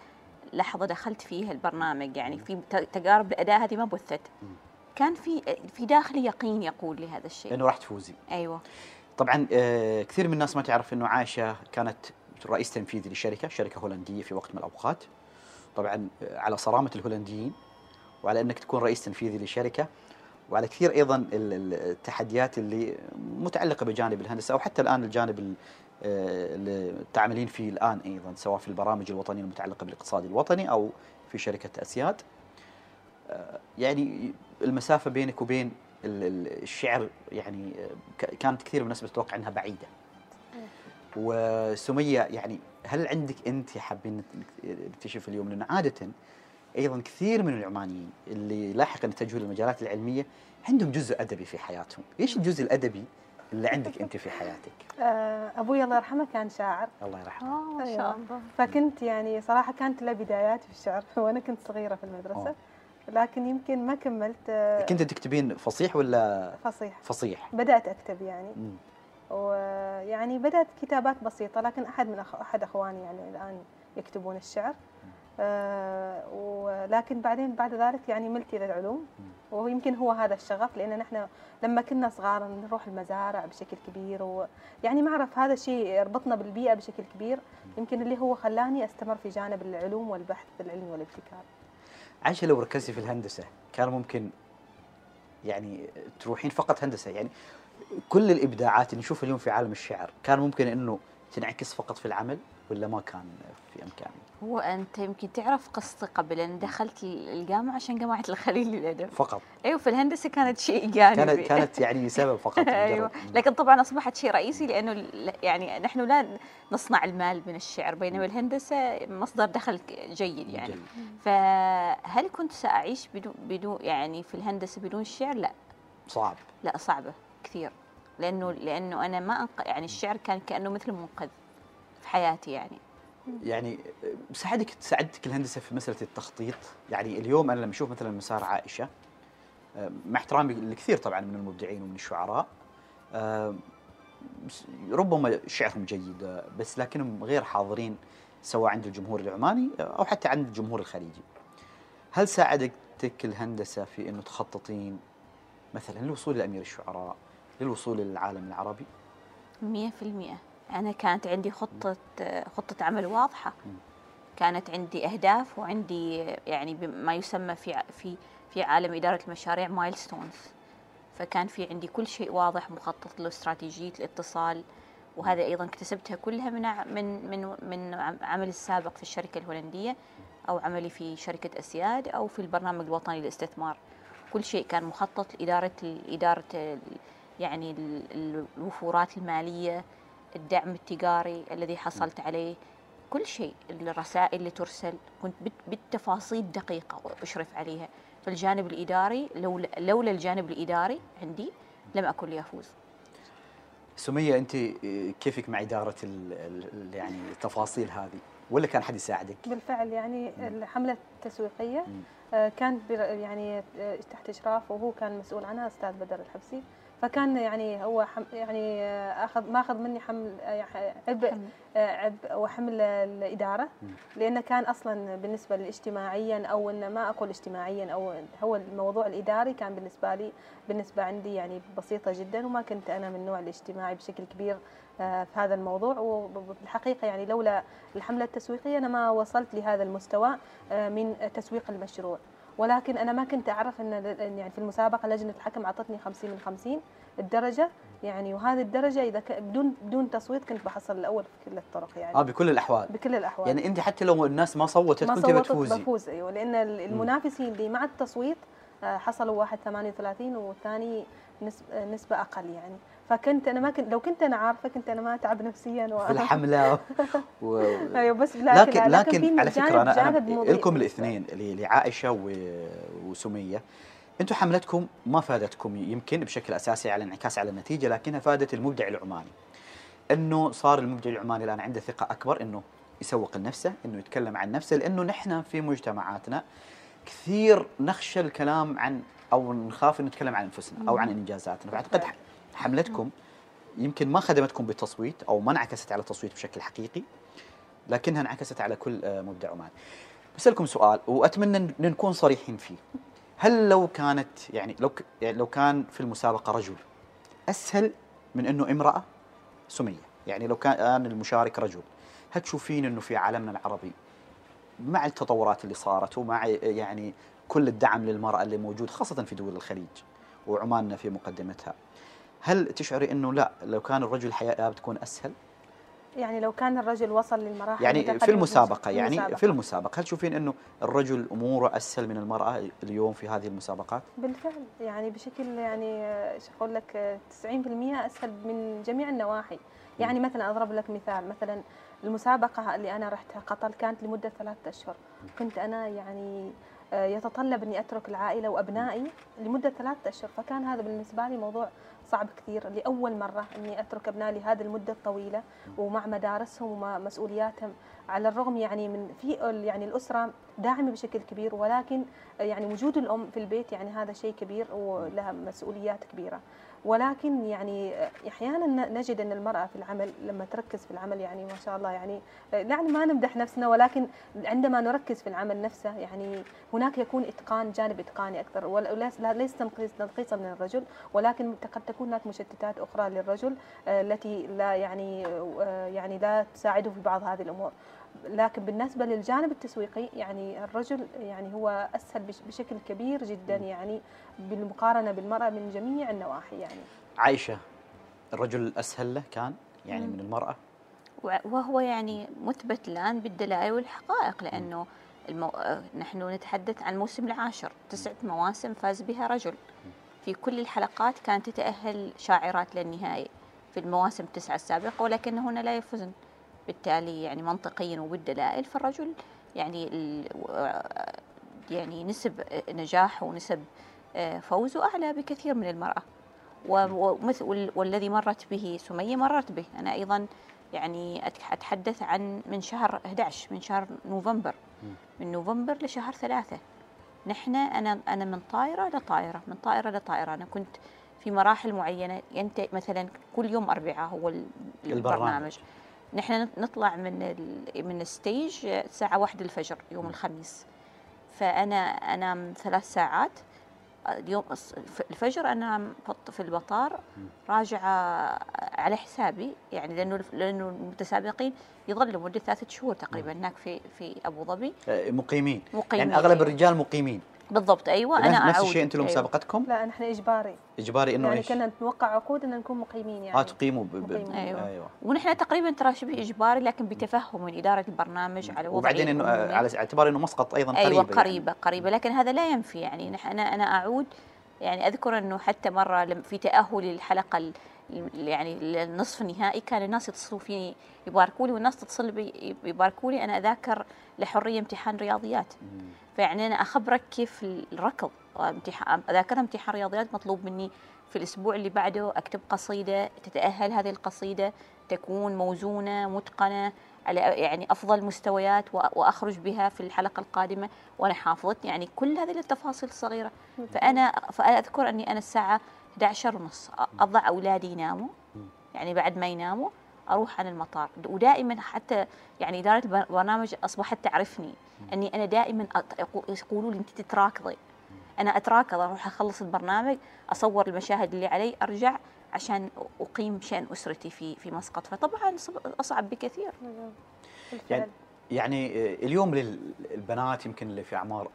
لحظة دخلت فيها البرنامج. يعني في تجارب الأداء هذه ما بثت كان في في داخلي يقين يقول لي هذا الشيء. انه راح تفوزي. أيوه. طبعا آه، كثير من الناس ما تعرف إنه عائشه كانت رئيس تنفيذي لشركة شركة هولندية في وقت من الأوقات. طبعا آه، على صرامة الهولنديين وعلى إنك تكون رئيس تنفيذي لشركة وعلى كثير أيضا ال- ال- التحديات اللي متعلقة بجانب الهندسة أو حتى الآن الجانب ال- آه، اللي التعاملين فيه الآن أيضا سواء في البرامج الوطنية المتعلقة بالإقتصاد الوطني أو في شركة أسياد. يعني المسافة بينك وبين ال- ال- الشعر يعني آه، كانت كثير من الناس بتتوقع إنها بعيدة وسمية يعني هل عندك أنت حابين نكتشف اليوم لأن عادة أيضا كثير من العمانيين اللي لاحقا اتجهوا للمجالات العلمية عندهم جزء أدبي في حياتهم، إيش الجزء الأدبي اللي عندك أنت في حياتك؟ آه، أبوي الله يرحمه كان شاعر الله يرحمه. آه ما أيوة. شاء الله فكنت يعني صراحة كانت له بداياتي في الشعر [laughs] وأنا كنت صغيرة في المدرسة آه. لكن يمكن ما كملت آه، كنت تكتبين فصيح ولا فصيح. فصيح؟ بدأت أكتب يعني. مم. ويعني بدأت كتابات بسيطة لكن أحد من أخ... أحد أخواني يعني الآن يكتبون الشعر. آه ولكن بعدين بعد ذلك يعني ملت إلى العلوم. ويمكن هو هذا الشغف لأن نحن لما كنا صغار نروح المزارع بشكل كبير. ويعني ما أعرف هذا الشيء يربطنا بالبيئة بشكل كبير. يمكن اللي هو خلاني أستمر في جانب العلوم والبحث العلمي والابتكار. عايشه لو ركزتي في الهندسة كان ممكن يعني تروحين فقط هندسة يعني كل الإبداعات اللي نشوفها اليوم في عالم الشعر كان ممكن إنه تنعكس فقط في العمل ولا ما كان في إمكاني؟ هو أنت يمكن تعرف قصتي قبل أن دخلت الجامعة عشان جامعة الخليل للأدب. فقط. أيوه في الهندسة كانت شيء جانبي. كانت كانت يعني سبب فقط [laughs] أيوه. لكن طبعا أصبحت شيء رئيسي لأنه يعني نحن لا نصنع المال من الشعر بينما الهندسة مصدر دخل جيد يعني. جيد. فهل كنت سأعيش بدون بدون يعني في الهندسة بدون الشعر لا. صعب. لا صعبة كثير. لأنه لأنه أنا ما أنق... يعني الشعر كان كأنه مثل منقذ في حياتي يعني. يعني ساعدك ساعدتك الهندسة في مسألة التخطيط؟ يعني اليوم أنا لما أشوف مثلا مسار عائشة آه، مع احترامي لكثير طبعا من المبدعين ومن الشعراء آه، ربما شعرهم جيد بس لكنهم غير حاضرين سواء عند الجمهور العماني أو حتى عند الجمهور الخليجي. هل ساعدتك الهندسة في إنه تخططين مثلا للوصول لأمير الشعراء؟ للوصول للعالم العربي؟ مية في المية. أنا كانت عندي خطة خطة عمل واضحة. كانت عندي أهداف وعندي يعني ما يسمى في في في عالم إدارة المشاريع مايلستونز فكان في عندي كل شيء واضح مخطط له استراتيجية الاتصال. وهذا أيضا اكتسبتها كلها من من من من عم- عملي السابق في الشركة الهولندية أو عملي في شركة أسياد أو في البرنامج الوطني للاستثمار. كل شيء كان مخطط لإدارة إدارة ال- يعني ال- ال- الوفورات المالية الدعم التجاري الذي حصلت عليه كل شيء الرسائل اللي ترسل كنت بت- بالتفاصيل دقيقة واشرف عليها فالجانب الإداري لولا لولا الجانب الإداري عندي لم أكن لافوز سمية أنت كيفك مع ال يعني التفاصيل هذه ولا كان حد يساعدك؟ بالفعل يعني. الحملة التسويقية. آه، كانت بر- يعني آه، تحت إشراف وهو كان مسؤول عنها أستاذ بدر الحبسي فكان يعني هو حم يعني آه، أخذ ما أخذ مني حمل يعني عبء. آه، عبء وحمل الإدارة مم. لأنه كان أصلا بالنسبة لي اجتماعيا أو إنه ما أقول اجتماعيا أو هو الموضوع الإداري كان بالنسبة لي بالنسبة عندي يعني بسيطة جدا وما كنت أنا من النوع الاجتماعي بشكل كبير آه، في هذا الموضوع وبالحقيقة يعني لولا الحملة التسويقية أنا ما وصلت لهذا المستوى آه، من تسويق المشروع ولكن أنا ما كنت أعرف أن إن يعني في المسابقة لجنة الحكم أعطتني 50 من 50 الدرجة. يعني وهذه الدرجة إذا ك- بدون بدون تصويت كنت بحصل الأول في كل الطرق يعني. آه بكل الأحوال. بكل الأحوال. يعني أنت حتى لو الناس ما صوتت ما كنت صوتت بتفوزي بفوز أيوه. لأن ال- المنافسين اللي مع التصويت آه، حصلوا واحد 38 والثاني نسبة, نسبة أقل يعني. فكنت أنا ما كنت لو كنت أنا عارفة كنت أنا ما أتعب نفسيا و... في [laughs] الحملة و... أيوه بس لكن لكن لكن في على فكرة أنا, أنا لكم الاثنين ل- لعائشة و- وسمية. أنتم حملتكم ما فادتكم يمكن بشكل أساسي على انعكاس على النتيجة لكنها فادت المبدع العماني. إنه صار المبدع العماني الآن عنده ثقة أكبر إنه يسوق لنفسه إنه يتكلم عن نفسه لأنه نحن في مجتمعاتنا كثير نخشى الكلام عن أو نخاف إنه نتكلم عن أنفسنا أو عن إنجازاتنا. فأعتقد حملتكم يمكن ما خدمتكم بالتصويت أو ما انعكست على التصويت بشكل حقيقي لكنها انعكست على كل آه، مبدع عمان. بسألكم سؤال وأتمنى ان نكون صريحين فيه. هل لو كانت يعني لو يعني لو كان في المسابقة رجل أسهل من إنه امرأة؟ سمية. يعني لو كان المشارك رجل هل تشوفين إنه في عالمنا العربي مع التطورات اللي صارت ومع يعني كل الدعم للمرأة اللي موجود خاصة في دول الخليج وعماننا في مقدمتها هل تشعري إنه لا لو كان الرجل الحياة بتكون أسهل؟ يعني لو كان الرجل وصل للمراحل يعني في المسابقة في يعني المسابقة. في المسابقة هل تشوفين إنه الرجل أموره أسهل من المرأة اليوم في هذه المسابقات؟ بالفعل يعني بشكل يعني آه، أقول لك آه، 90% أسهل من جميع النواحي. يعني مثلا أضرب لك مثال مثلا المسابقة اللي أنا رحتها قطر كانت لمدة ثلاثة أشهر. كنت أنا يعني آه، يتطلب إني أترك العائلة وأبنائي لمدة ثلاثة أشهر. فكان هذا بالنسبة لي موضوع صعب كثير لأول مرة إني أترك أبنائي لهذه المدة الطويلة ومع مدارسهم ومع مسؤولياتهم. على الرغم يعني من في يعني الأسرة داعمة بشكل كبير ولكن يعني وجود الأم في البيت يعني هذا شيء كبير ولها مسؤوليات كبيرة. ولكن يعني أحيانا نجد أن المرأة في العمل لما تركز في العمل يعني ما شاء الله يعني يعني ما نمدح نفسنا ولكن عندما نركز في العمل نفسه يعني هناك يكون إتقان جانب إتقاني أكثر وليس تنقيص تنقيصا من الرجل ولكن قد تكون هناك مشتتات أخرى للرجل آه، التي لا يعني آه، يعني لا تساعده في بعض هذه الأمور. لكن بالنسبة للجانب التسويقي يعني الرجل يعني هو أسهل بش- بشكل كبير جدا يعني بالمقارنة بالمرأة من جميع النواحي يعني. عائشة الرجل أسهل له كان يعني مم. من المرأة؟ وع- وهو يعني مثبت الآن بالدلائل والحقائق لأنه المو... نحن نتحدث عن الموسم العاشر تسعة مواسم فاز بها رجل. في كل الحلقات كانت تتأهل شاعرات للنهائي في المواسم التسعة السابقة ولكن هنا لا يفوزن. بالتالي يعني منطقيا وبالدلائل فالرجل يعني. آه، يعني نسب نجاح ونسب آه، فوزه أعلى بكثير من المرأة ومثل وال- والذي مرت به سمية مررت به أنا أيضا يعني أتحدث عن من شهر 11 من شهر نوفمبر. من نوفمبر لشهر ثلاثة نحن أنا أنا من طائرة لطائرة من طائرة لطائرة أنا كنت في مراحل معينة ينتهي مثلا كل يوم أربعاء هو ال- البرنامج. البرنامج نحن نطلع من ال من الستيج الساعة واحدة الفجر يوم الخميس. فأنا أنام ثلاث ساعات. اليوم الفجر أنام في- في البطار راجعة على حسابي يعني لأنه لأنه المتسابقين يظلوا مدة ثلاثة شهور تقريبا هناك في في أبو ظبي. آه، مقيمين. مقيمين يعني أغلب أيوة. الرجال مقيمين. بالضبط أيوة نفس- أنا نفس الشيء أنتم أيوة. مسابقتكم لا نحن إجباري إجباري إنه يعني إيش؟ كنا نتوقع عقود إن نكون مقيمين يعني آه تقيموا ب... ب... مقيمين. أيوة. أيوه ونحن تقريبا ترى شبه إجباري لكن بتفهم من إدارة البرنامج على وضعية وبعدين إنه آه،. على اعتبار إنه مسقط أيضا قريبه أيوه يعني. قريبة قريبة لكن هذا لا ينفي يعني نح- أنا أنا أعود يعني أذكر إنه حتى مرة لم- في تاهلي للحلقه ال- يعني النصف النهائي كان الناس يتصلوا فيني يباركوا لي والناس تتصل بي يباركوا لي أنا أذاكر لحرية امتحان رياضيات فيعني أنا أخبرك كيف الركض. امتحان اذاكر امتحان رياضيات مطلوب مني في الأسبوع اللي بعده. أكتب قصيدة تتأهل هذه القصيدة تكون موزونة متقنة على يعني أفضل مستويات وأخرج بها في الحلقة القادمة وأنا حافظت. يعني كل هذه التفاصيل الصغيرة. فأنا فاذكر أني أنا الساعة 11 ونص. أضع أولادي يناموا. يعني بعد ما يناموا أروح عن المطار. ودائما حتى يعني إدارة البرنامج أصبحت تعرفني إني أنا دائما يقولوا لي أنت تتراكضي. أنا أتراكض أروح أخلص البرنامج أصور المشاهد اللي علي أرجع عشان أقيم شأن أسرتي في في مسقط. فطبعا أصعب بكثير. يعني يعني اليوم للبنات يمكن اللي في أعمار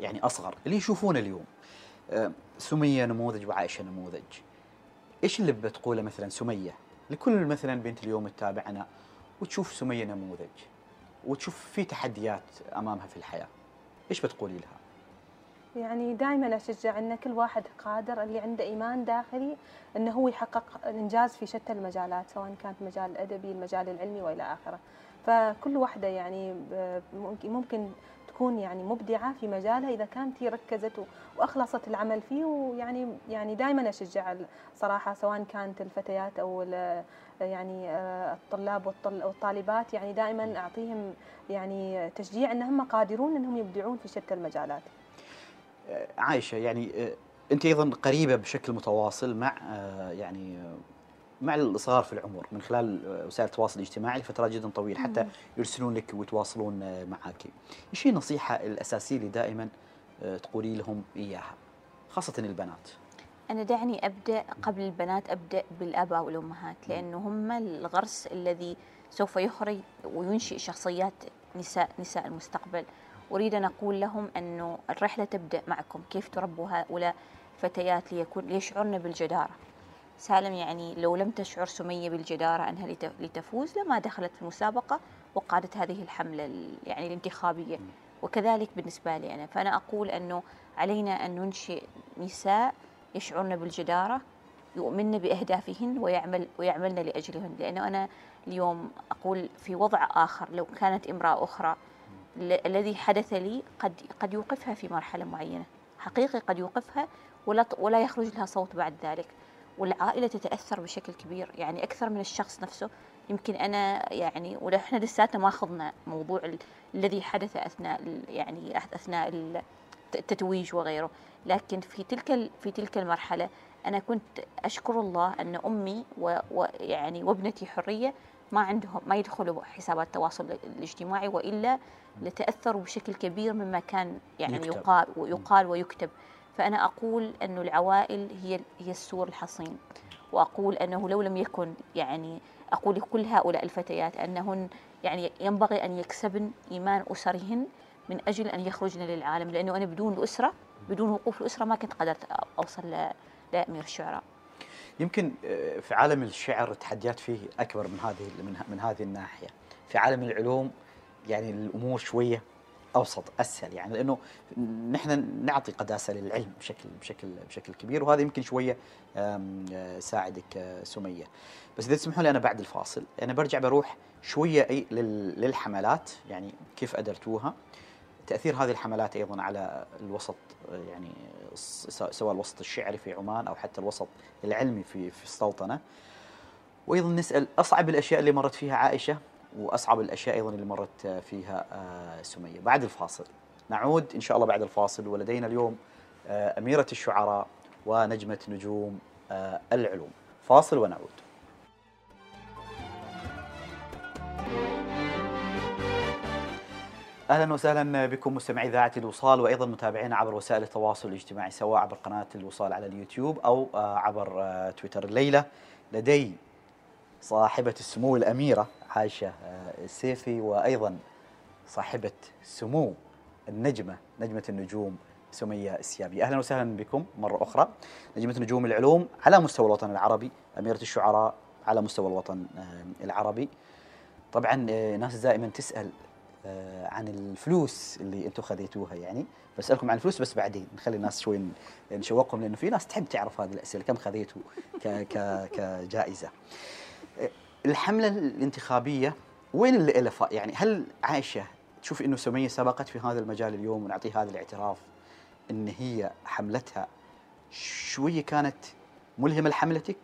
يعني أصغر اللي يشوفون اليوم آه، سمية نموذج وعائشة نموذج. إيش اللي بتقوله مثلا سمية؟ لكل مثلا بنت اليوم تتابعنا وتشوف سمية نموذج وتشوف في تحديات أمامها في الحياة إيش بتقولي لها يعني دائما أشجع إن كل واحد قادر اللي عنده إيمان داخلي إنه هو يحقق الانجاز في شتى المجالات سواء كانت المجال الادبي، المجال العلمي وإلى آخره. فكل واحدة يعني ممكن ممكن تكون يعني مبدعة في مجالها إذا كانت هي ركزت وأخلصت العمل فيه ويعني يعني دائما أشجع صراحة سواء كانت الفتيات أو يعني آه، الطلاب والطالبات يعني دائما أعطيهم يعني تشجيع انهم قادرون انهم يبدعون في شتى المجالات. عايشة يعني آه، أنت أيضا قريبة بشكل متواصل مع آه، يعني مع الصغار في العمر من خلال وسائل التواصل الاجتماعي لفترات جدا طويلة حتى يرسلون لك ويتواصلون معك. إيش هي النصيحة الأساسية اللي دائما تقولي لهم إياها خاصة البنات؟ أنا دعني أبدأ قبل البنات أبدأ بالآباء والأمهات لأنه هم الغرس الذي سوف يخرج وينشئ شخصيات نساء نساء المستقبل أريد أن أقول لهم أنه الرحلة تبدأ معكم كيف تربوا هؤلاء فتيات ليكون ليشعرن بالجدارة سالم يعني لو لم تشعر سمية بالجدارة أنها لتفوز لما دخلت في المسابقة وقادت هذه الحملة يعني الانتخابية. وكذلك بالنسبة لي أنا. فأنا أقول أنه علينا أن ننشئ نساء يشعرن بالجدارة يؤمن بأهدافهن ويعمل ويعملن لأجلهن. لأنه أنا اليوم أقول في وضع آخر لو كانت امرأة أخرى الذي حدث لي قد قد يوقفها في مرحلة معينة. حقيقي قد يوقفها ولا ولا يخرج لها صوت بعد ذلك. والعائلة تتأثر بشكل كبير. يعني أكثر من الشخص نفسه. يمكن أنا يعني إحنا لساتنا ما أخذنا موضوع الذي حدث أثناء يعني أثناء التتويج وغيره. لكن في تلك في تلك المرحلة أنا كنت أشكر الله أن أمي ويعني وابنتي حرية ما عندهم ما يدخلوا حسابات التواصل الاجتماعي وإلا لتأثروا بشكل كبير مما كان يعني يكتب. يقال ويقال ويكتب. فأنا أقول أنه العوائل هي هي السور الحصين. وأقول أنه لو لم يكن يعني أقول لكل هؤلاء الفتيات أنهن يعني ينبغي أن يكسبن إيمان أسرهن من أجل أن يخرجن للعالم لأنه أنا بدون الأسرة بدون وقوف الأسرة ما كنت قدرت أوصل لأمير الشعراء. يمكن آه، في عالم الشعر التحديات فيه أكبر من هذه من, هذه الناحية. في عالم العلوم يعني الأمور شوية اوسط أسهل يعني لأنه نحن نعطي قداسة للعلم بشكل بشكل بشكل كبير وهذا يمكن شوية آه، ساعدك آه، سمية. بس إذا تسمحوا لي أنا بعد الفاصل أنا برجع بروح شوية أي للحملات يعني كيف أدرتوها. تأثير هذه الحملات أيضا على الوسط يعني سواء الوسط الشعري في عمان أو حتى الوسط العلمي في في السلطنه وأيضا نسأل أصعب الأشياء اللي مرت فيها عائشة؟ وأصعب الأشياء أيضا اللي مرت فيها آه، سمية. بعد الفاصل. نعود إن شاء الله بعد الفاصل. ولدينا اليوم آه، أميرة الشعراء ونجمة نجوم آه، العلوم. فاصل ونعود. أهلا وسهلا بكم مستمعي اذاعه الوصال وأيضا متابعينا عبر وسائل التواصل الاجتماعي سواء عبر قناة الوصال على اليوتيوب أو عبر تويتر. الليلة لدي صاحبة السمو الأميرة عائشه آه، السيفي وأيضا صاحبة سمو النجمة نجمة النجوم سمية السيابي. أهلا وسهلا بكم مرة أخرى. نجمة نجوم العلوم على مستوى الوطن العربي أميرة الشعراء على مستوى الوطن العربي. طبعا ناس دائما تسأل آه، عن الفلوس اللي أنتم خذيتوها يعني. بسألكم عن الفلوس بس بعدين نخلي الناس شوي نشوقهم لأنه في ناس تحب تعرف هذه الأسئلة كم خذيتوا كجائزة. آه، الحملة الانتخابية وين اللي إلها ف- يعني هل عائشة تشوف إنه سمية سبقت في هذا المجال اليوم ونعطيها هذا الاعتراف إن هي حملتها؟ شوية كانت ملهمة لحملتك؟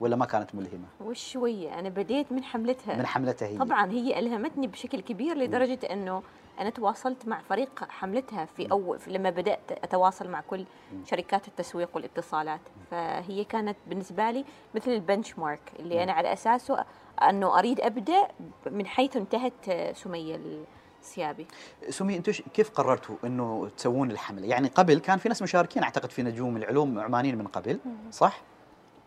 ولا ما كانت ملهمة؟ وش شوية أنا بديت من حملتها. من حملتها هي. طبعا هي ألهمتني بشكل كبير لدرجة إنه أنا تواصلت مع فريق حملتها في في لما بدأت أتواصل مع كل شركات التسويق والاتصالات. فهي كانت بالنسبة لي مثل البنش مارك اللي أنا على أساسه أنه أريد أبدأ من حيث انتهت سميه السيابي. سمي أنتم كيف قررتوا إنه تسوون الحملة؟ يعني قبل كان في ناس مشاركين أعتقد في نجوم العلوم عمانيين من قبل صح؟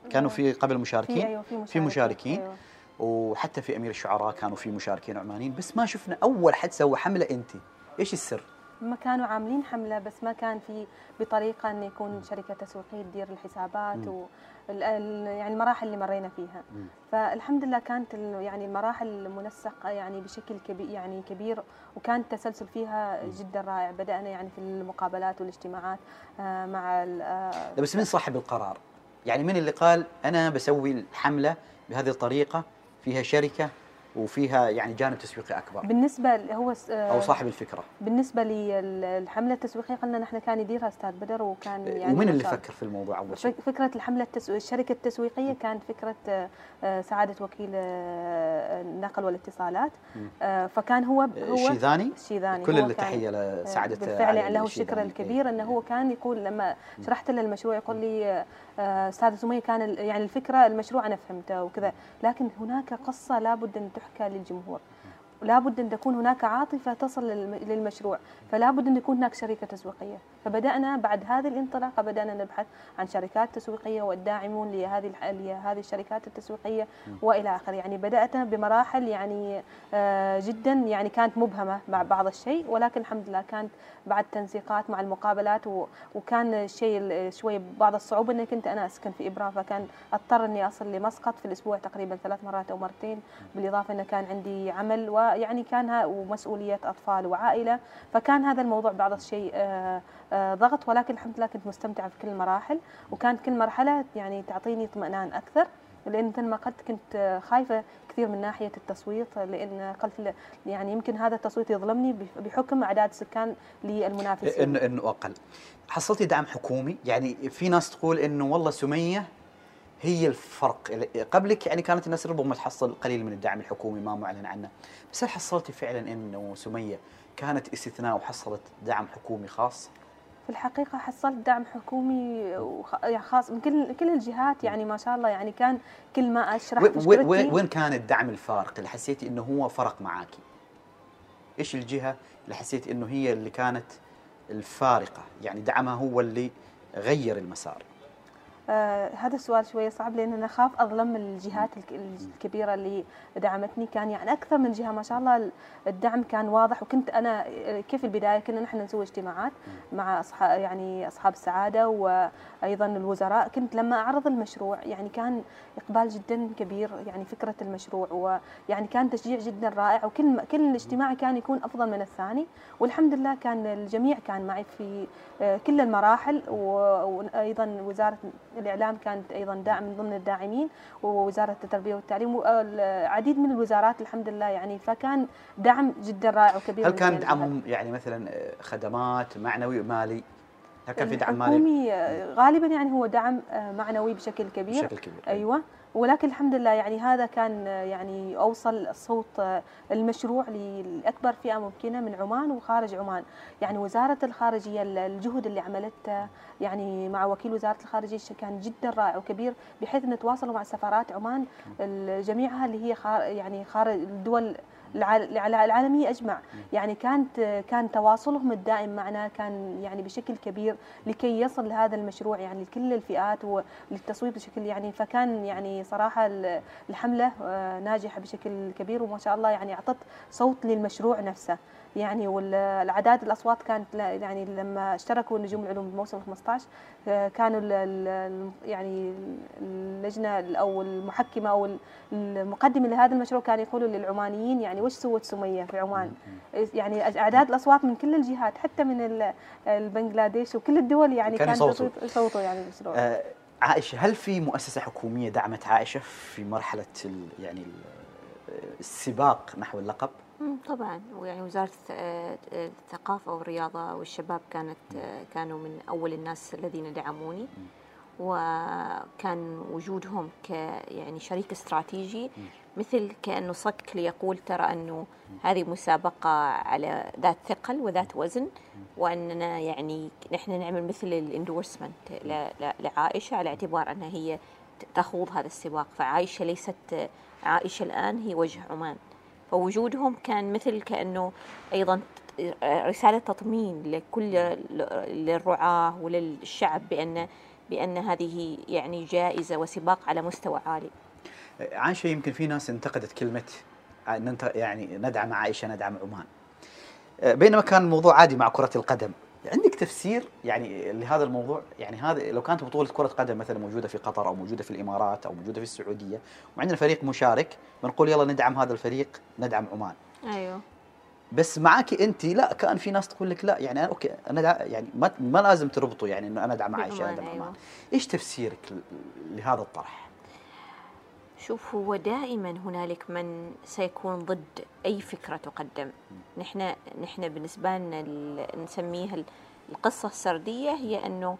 كانوا في قبل مشاركين أيوه في مشاركين, في مشاركين أيوة. وحتى في أمير الشعراء كانوا في مشاركين عمانيين بس ما شفنا أول حد سوى حملة انت إيش السر؟ ما كانوا عاملين حملة بس ما كان في بطريقة أن يكون شركة تسويقية تدير الحسابات. و يعني المراحل اللي مرينا فيها مم. فالحمد لله كانت يعني المراحل منسقة يعني بشكل كبير يعني كبير وكان التسلسل فيها جدا رائع بدأنا يعني في المقابلات والاجتماعات آه، مع آه، بس من صاحب القرار؟ يعني من اللي قال أنا بسوي الحملة بهذه الطريقة فيها شركة وفيها يعني جانب تسويقي أكبر بالنسبة ل- هو س- أو صاحب الفكرة بالنسبة للحملة التسويقية قلنا نحن كان يديرها أستاذ بدر وكان يعني ومن اللي. فكر في الموضوع أول شيء؟ فك- فكرة الحملة التسويق الشركة التسويقية كانت آه، آه، سعادة وكيل آه، النقل والاتصالات. مم. آه، فكان هو هو الشيذاني الشيذاني كل التحيه لسعادة بالفعل يعني له. الشكر الكبير إنه هو كان يقول لما شرحت له المشروع يقول لي آه، أستاذ سمية كان يعني الفكرة المشروع أنا فهمته وكذا لكن هناك قصة لابد أن تحكى للجمهور. لابد أن تكون هناك عاطفة تصل للم- للمشروع فلا بد أن يكون هناك شركة تسويقية. فبدأنا بعد هذه الانطلاقة بدأنا نبحث عن شركات تسويقية والداعمون لهذه لهذه الشركات التسويقية وإلى آخره. يعني بدأت بمراحل يعني آه، جدا يعني كانت مبهمة مع بعض الشيء ولكن الحمد لله كانت بعد تنسيقات مع المقابلات و- وكان الشيء ال- شوي بعض الصعوبة إني كنت أنا أسكن في ابرا فكان أضطر إني أصل لمسقط في الأسبوع تقريبا ثلاث مرات أو مرتين. بالإضافة إنه كان عندي عمل ويعني كان ومسؤولية أطفال وعائلة فكان هذا الموضوع بعض الشيء آه، آه، ضغط ولكن الحمد لله كنت مستمتعة في كل المراحل وكانت كل مرحلة يعني تعطيني اطمئنان أكثر لأن مثل ما قلت كنت خايفة كثير من ناحية التصويت لأن قلت يعني يمكن هذا التصويت يظلمني بح- بحكم أعداد سكان للمنافسين. إنه إنه أقل. حصلتي دعم حكومي؟ يعني في ناس تقول إنه والله سمية هي الفرق. قبلك يعني كانت الناس ربما تحصل قليل من الدعم الحكومي ما معلن عنه. بس هل حصلتي فعلا إنه سمية كانت استثناء وحصلت دعم حكومي خاص؟ في الحقيقة حصلت دعم حكومي يعني خاص من كل كل الجهات. يعني ما شاء الله يعني كان كل ما أشرح وين- وين وين كان الدعم الفارق؟ اللي حسيتي إنه هو فرق معاكي. إيش الجهة اللي حسيتي إنه هي اللي كانت الفارقة؟ يعني دعمها هو اللي غير المسار. آه هذا السؤال شوية صعب لأن أنا أخاف أظلم الجهات الك- الكبيرة اللي دعمتني. كان يعني أكثر من جهة ما شاء الله الدعم كان واضح. وكنت أنا كيف البداية؟ كنا نحن نسوي اجتماعات مع أصحاب يعني أصحاب السعادة وأيضا الوزراء. كنت لما أعرض المشروع يعني كان إقبال جدا كبير يعني فكرة المشروع. ويعني كان تشجيع جدا رائع. وكل كل اجتماع كان يكون أفضل من الثاني. والحمد لله كان الجميع كان معي في آه، كل المراحل. وأيضا وزارة الإعلام كانت أيضا داعم من ضمن الداعمين ووزارة التربية والتعليم والعديد من الوزارات الحمد لله يعني فكان دعم جدا رائع وكبير هل كان. دعمهم يعني مثلا خدمات معنوي مالي؟ هل كان في دعم مالي؟ آه، غالبا يعني هو دعم آه، معنوي بشكل كبير. بشكل كبير أيوه. ولكن الحمد لله يعني هذا كان يعني اوصل صوت المشروع لاكبر فئة ممكنة من عمان وخارج عمان. يعني وزارة الخارجية ال- الجهد اللي عملته يعني مع وكيل وزارة الخارجية كان جدا رائع وكبير بحيث ان تواصلوا مع سفارات عمان ال- جميعها اللي هي خار يعني خارج الدول الع- الع- العالميه أجمع. يعني كانت كان تواصلهم الدائم معنا كان يعني بشكل كبير لكي يصل لهذا المشروع يعني لكل الفئات وللتصويت بشكل يعني فكان يعني صراحة ال- الحملة آه، ناجحة بشكل كبير وما شاء الله يعني أعطت صوت للمشروع نفسه. يعني والأعداد الأصوات كانت يعني لما اشتركوا نجوم العلوم بموسم 15 آه، كانوا ال- يعني اللجنة أو المحكمة أو المقدمة لهذا المشروع كانوا يقولوا للعمانيين يعني وش سوت سمية في عمان يعني أعداد الأصوات من كل الجهات حتى من ال- البنغلاديش وكل الدول يعني كانوا يصوتوا. يعني المشروع آه، عائشة هل في مؤسسة حكومية دعمت عائشة في مرحلة يعني ال- السباق نحو اللقب؟ طبعا. ويعني وزارة آه، آه، الثقافة والرياضة والشباب كانت آه، كانوا من أول الناس الذين دعموني. وكان وجودهم ك يعني شريك استراتيجي. مثل كأنه صك ليقول ترى أنه هذه مسابقة على ذات ثقل وذات وزن. وأننا يعني نحن نعمل مثل الاندورسمنت لعائشة على اعتبار أنها هي تخوض هذا السباق. فعائشة ليست عائشة الآن هي وجه عمان. فوجودهم كان مثل كأنه أيضا رسالة تطمين لكل للرعاة وللشعب بأن بأن هذه يعني جائزة وسباق على مستوى عالي. عائشه يمكن في ناس انتقدت كلمة انت يعني ندعم عائشة ندعم عمان. آه، بينما كان الموضوع عادي مع كرة القدم. عندك تفسير يعني لهذا الموضوع يعني هذا لو كانت بطولة كرة قدم مثلا موجودة في قطر أو موجودة في الإمارات أو موجودة في السعودية وعندنا فريق مشارك بنقول يلا ندعم هذا الفريق ندعم عمان أيوه بس معك أنت لا كان في ناس تقول لك لا يعني أنا أوكي أنا دع- يعني ما, ما لازم تربطوا يعني إنه أنا أدعم عائشة بعمان، أدعم أيوة. عمان إيش تفسيرك لهذا الطرح؟ شوف هو دائما هنالك من سيكون ضد أي فكرة تقدم. نحن نحن بالنسبة لنا نسميها ال- القصة السردية هي أنه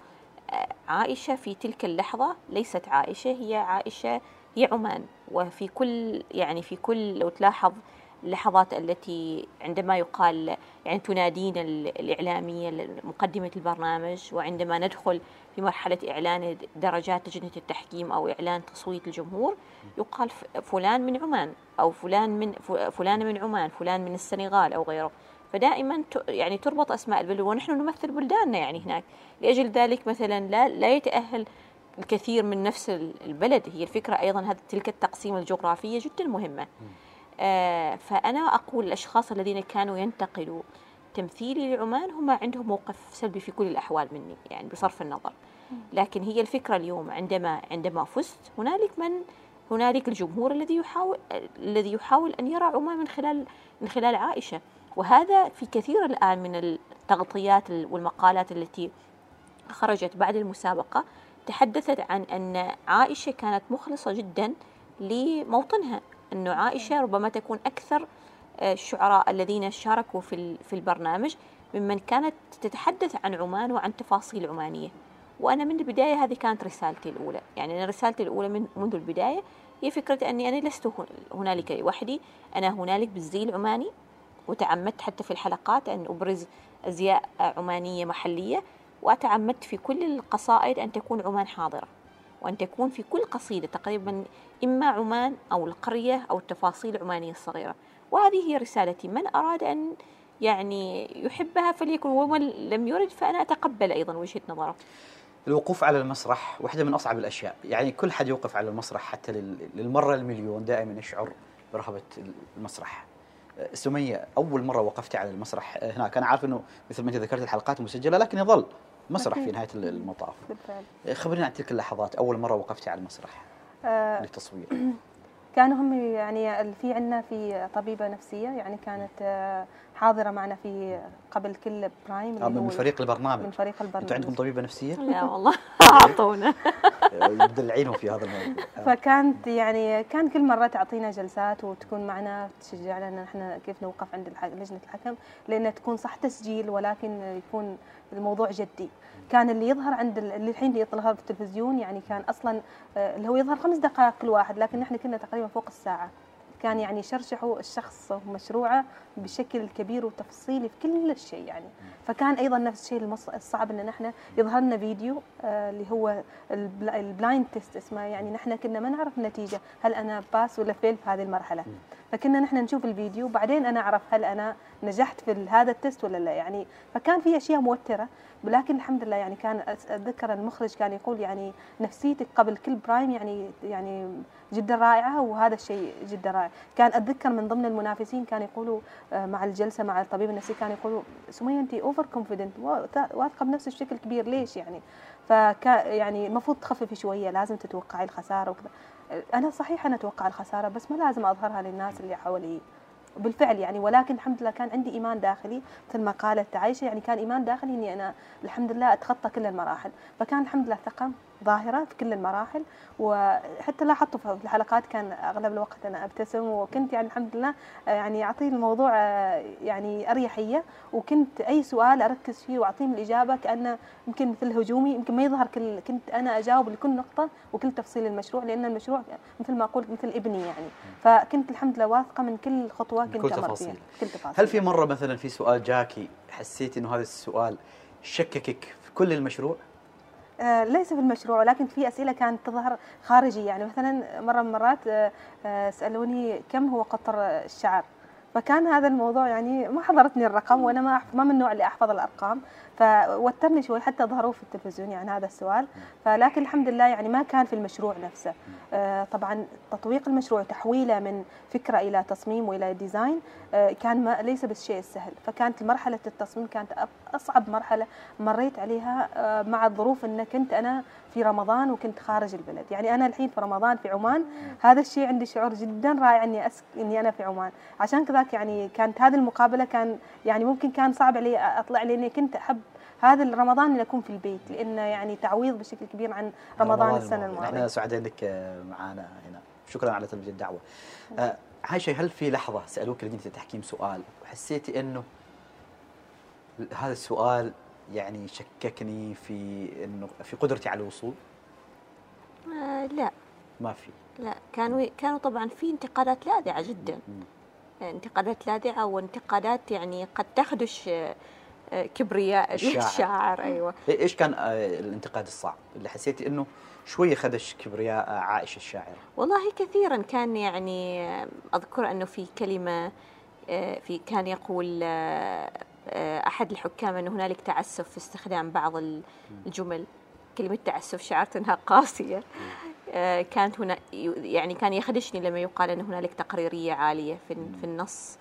آه، عائشة في تلك اللحظة ليست عائشة هي عائشة هي عمان. وفي كل يعني في كل لو تلاحظ اللحظات التي عندما يقال يعني تنادينا ال- الإعلامية مقدمة البرنامج وعندما ندخل في مرحلة إعلان درجات لجنة التحكيم أو إعلان تصويت الجمهور يقال فلان من عمان أو فلان من فلان من عمان فلان من السنغال أو غيره. فدائما يعني تربط أسماء البلد ونحن نمثل بلداننا يعني هناك. لأجل ذلك مثلا لا لا يتأهل الكثير من نفس ال- البلد. هي الفكرة أيضا هذه تلك التقسيمة الجغرافية جدا مهمة. آه، فأنا أقول الأشخاص الذين كانوا ينتقدوا تمثيلي لعمان هم عندهم موقف سلبي في كل الأحوال مني يعني بصرف النظر. لكن هي الفكرة اليوم عندما عندما فزت هنالك من هنالك الجمهور الذي يحاول الذي يحاول أن يرى عمان من خلال من خلال عائشة. وهذا في كثير الآن من التغطيات والمقالات التي خرجت بعد المسابقة تحدثت عن أن عائشة كانت مخلصة جدا لموطنها. أنه عائشة ربما تكون أكثر الشعراء الذين شاركوا في في البرنامج ممن كانت تتحدث عن عمان وعن تفاصيل عمانية. وأنا من البداية هذه كانت رسالتي الأولى. يعني أنا رسالتي الأولى من منذ البداية هي فكرة أني أنا لست هن- هنالك لوحدي. أنا هنالك بالزي العماني وتعمدت حتى في الحلقات أن أبرز أزياء عمانية محلية. وتعمدت في كل القصائد أن تكون عمان حاضرة. وأن تكون في كل قصيدة تقريبا إما عمان أو القرية أو التفاصيل العمانية الصغيرة. وهذه هي رسالتي. من أراد أن يعني يحبها فليكن ومن لم يرد فأنا أتقبل أيضا وجهة نظره. الوقوف على المسرح واحدة من أصعب الأشياء. يعني كل حد يوقف على المسرح حتى لل- للمرة المليون دائما يشعر برهبة المسرح. أه، سمية أول مرة وقفتي على المسرح أه، هناك. أنا عارف أنه مثل ما أنت ذكرت الحلقات مسجلة لكن يظل مسرح في. نهاية المطاف. بالفعل. أه، خبرينا عن تلك اللحظات. أول مرة وقفتي على المسرح آه، للتصوير [clears throat] كانوا هم يعني في عندنا في طبيبة نفسية يعني كانت آه، حاضرة معنا في قبل كل برايم آه، اللي هو من فريق البرنامج. من فريق أنتم عندكم البرنامج طبيبة نفسية؟ لا والله [laughs] أعطونا. أه، [laughs] مدلعينهم في هذا الموضوع. فكانت يعني كان كل مرة تعطينا جلسات وتكون معنا تشجعنا إن إحنا كيف نوقف عند لجنة الحكم لأن تكون صح تسجيل ولكن يكون الموضوع جدي. كان اللي يظهر عند ال- اللي الحين يظهر في التلفزيون يعني كان أصلا آه، اللي هو يظهر خمس دقائق كل واحد لكن إحنا كنا تقريبا فوق الساعة. كان يعني يشرشحوا الشخص ومشروعه بشكل كبير وتفصيلي في كل شيء يعني. فكان أيضا نفس الشيء الصعب إن نحن يظهر لنا فيديو آه، اللي هو ال blind test اسمه يعني نحن كنا ما نعرف النتيجه هل أنا pass ولا fail في هذه المرحلة. فكنا نحن نشوف الفيديو بعدين أنا أعرف هل أنا نجحت في هذا ال test ولا لا يعني. فكان في أشياء موترة لكن الحمد لله يعني كان أتذكر المخرج كان يقول يعني نفسيتك قبل كل prime يعني يعني جدا رائعة وهذا الشيء جدا رائع. كان أتذكر من ضمن المنافسين كان يقولوا آه، مع الجلسة مع الطبيب النفسي كان يقولوا سميه انت over confident واثقة بنفسك بشكل كبير. ليش يعني؟ فكا يعني المفروض تخففي شوية لازم تتوقعي الخسارة وكذا. أنا صحيح أنا أتوقع الخسارة بس ما لازم أظهرها للناس اللي حوالي بالفعل يعني ولكن الحمد لله كان عندي إيمان داخلي مثل ما قالت عايشة يعني كان إيمان داخلي إني أنا الحمد لله أتخطى كل المراحل. فكان الحمد لله ثقه ظاهرة في كل المراحل وحتى لاحظت في الحلقات كان أغلب الوقت أنا أبتسم وكنت يعني الحمد لله آه، يعني اعطيه الموضوع آه، يعني أريحية وكنت أي سؤال أركز فيه واعطيهم الإجابة كأنه يمكن مثل هجومي يمكن ما يظهر كل كنت أنا أجاوب لكل نقطة وكل تفصيل المشروع لأن المشروع مثل ما قلت مثل ابني يعني فكنت الحمد لله واثقة من كل خطوة كنت كل تفاصيل. فيها كل تفاصيل هل في مرة مثلا في سؤال جاكي حسيت إنه هذا السؤال شككك في كل المشروع؟ آه، ليس في المشروع ولكن في أسئلة كانت تظهر خارجي. يعني مثلا مرة من المرات آه، آه، سألوني كم هو قطر الشعر. فكان هذا الموضوع يعني ما حضرتني الرقم وأنا ما ما من النوع اللي أحفظ الأرقام. فوترني شوي حتى ظهروا في التلفزيون يعني هذا السؤال. فلكن الحمد لله يعني ما كان في المشروع نفسه. آه، طبعا تطويق المشروع تحويله من فكرة إلى تصميم وإلى ديزاين آه، كان ما ليس بالشيء السهل. فكانت مرحلة التصميم كانت أصعب مرحلة مريت عليها آه، مع الظروف إن كنت أنا في رمضان وكنت خارج البلد. يعني أنا الحين في رمضان في عمان هذا الشيء عندي شعور جدا رائع إني أس... إني أنا في عمان. عشان كذاك يعني كانت هذه المقابلة كان يعني ممكن كان صعب علي أطلع لأني كنت أحب هذا رمضان اني أكون في البيت لأنه يعني تعويض بشكل كبير عن رمضان السنة الماضي. الماضية. إحنا سعداء إنك معنا هنا. شكرا على تلبيه الدعوة. آه، عايشة هل في لحظة سألوك لجنه التحكيم سؤال وحسيتي إنه هذا السؤال يعني شككني في إنه في قدرتي على الوصول؟ آه لا. ما في. لا كانوا كانوا طبعا في انتقادات لاذعة جدا. انتقادات لاذعة وانتقادات يعني قد تخدش آه، آه، كبرياء الشاعر. الشاعر أيوه. إيه- إيش كان آه، الانتقاد الصعب؟ اللي حسيتي إنه شوية خدش كبرياء عائشة الشاعرة. والله كثيرا كان يعني أذكر أنه في كلمة في كان يقول أحد الحكام أن هنالك تعسف في استخدام بعض الجمل. كلمة تعسف شعرت انها قاسيه آه، كانت هنا يعني كان يخدشني لما يقال أن هنالك تقريرية عالية في في النص.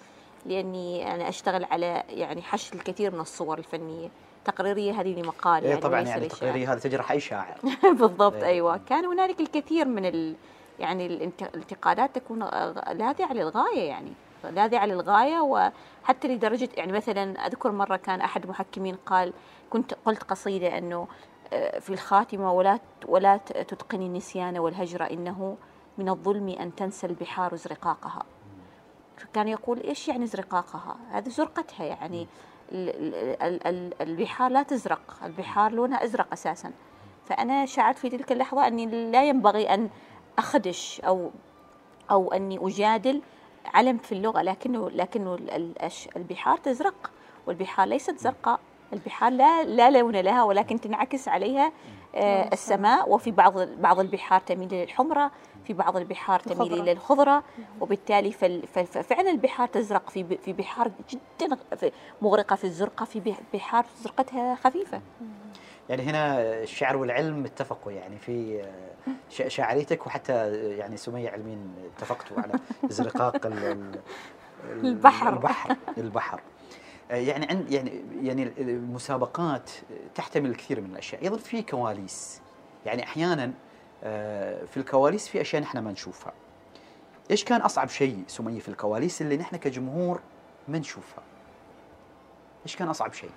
لأني أنا أشتغل على يعني حشد الكثير من الصور الفنية. تقريرية هذه لمقال إيه يعني طبعا يعني لشعر. تقريري هذا تجرح اي شاعر. [laughs] بالضبط إيه. أيوه. كان هنالك الكثير من ال يعني الانت- الانتقادات تكون لاذعه للغايه يعني. لاذعه للغايه وحتى لدرجة يعني مثلا أذكر مرة كان أحد المحكمين قال كنت قلت قصيدة أنه آه، في الخاتمة ولا ولا تتقني النسيان والهجر إنه من الظلم أن تنسى البحار زرقاقها فكان يقول إيش يعني زرقاقها؟ هذه زرقتها يعني ال- ال- ال- ال- البحار لا تزرق، البحار لونها أزرق أساسا. فأنا شعرت في تلك اللحظة أني لا ينبغي أن أخدش أو أو أني أجادل علم في اللغة لكنه لكنه ال- ال- الش- البحار تزرق والبحار ليست زرقاء البحار لا لا لون لها ولكن تنعكس عليها آه، السماء وفي بعض بعض البحار تميل للحمرة في بعض البحار تميل. إلى الخضره وبالتالي ففعلا البحار تزرق في ب- في بحار جدا في- مغرقة في الزرقة في بح- بحار زرقتها خفيفة. يعني هنا الشعر والعلم اتفقوا يعني في آه، شا- شاعريتك وحتى آه، يعني سمية علمين اتفقتوا على زرقاق ال- ال- ال- البحر. البحر البحر. آه، يعني عند يعني يعني المسابقات تحتمل الكثير من الأشياء. أيضا في كواليس. يعني أحيانا في الكواليس في أشياء نحن ما نشوفها. إيش كان أصعب شيء سمية في الكواليس اللي نحن كجمهور ما نشوفها؟ إيش كان أصعب شيء؟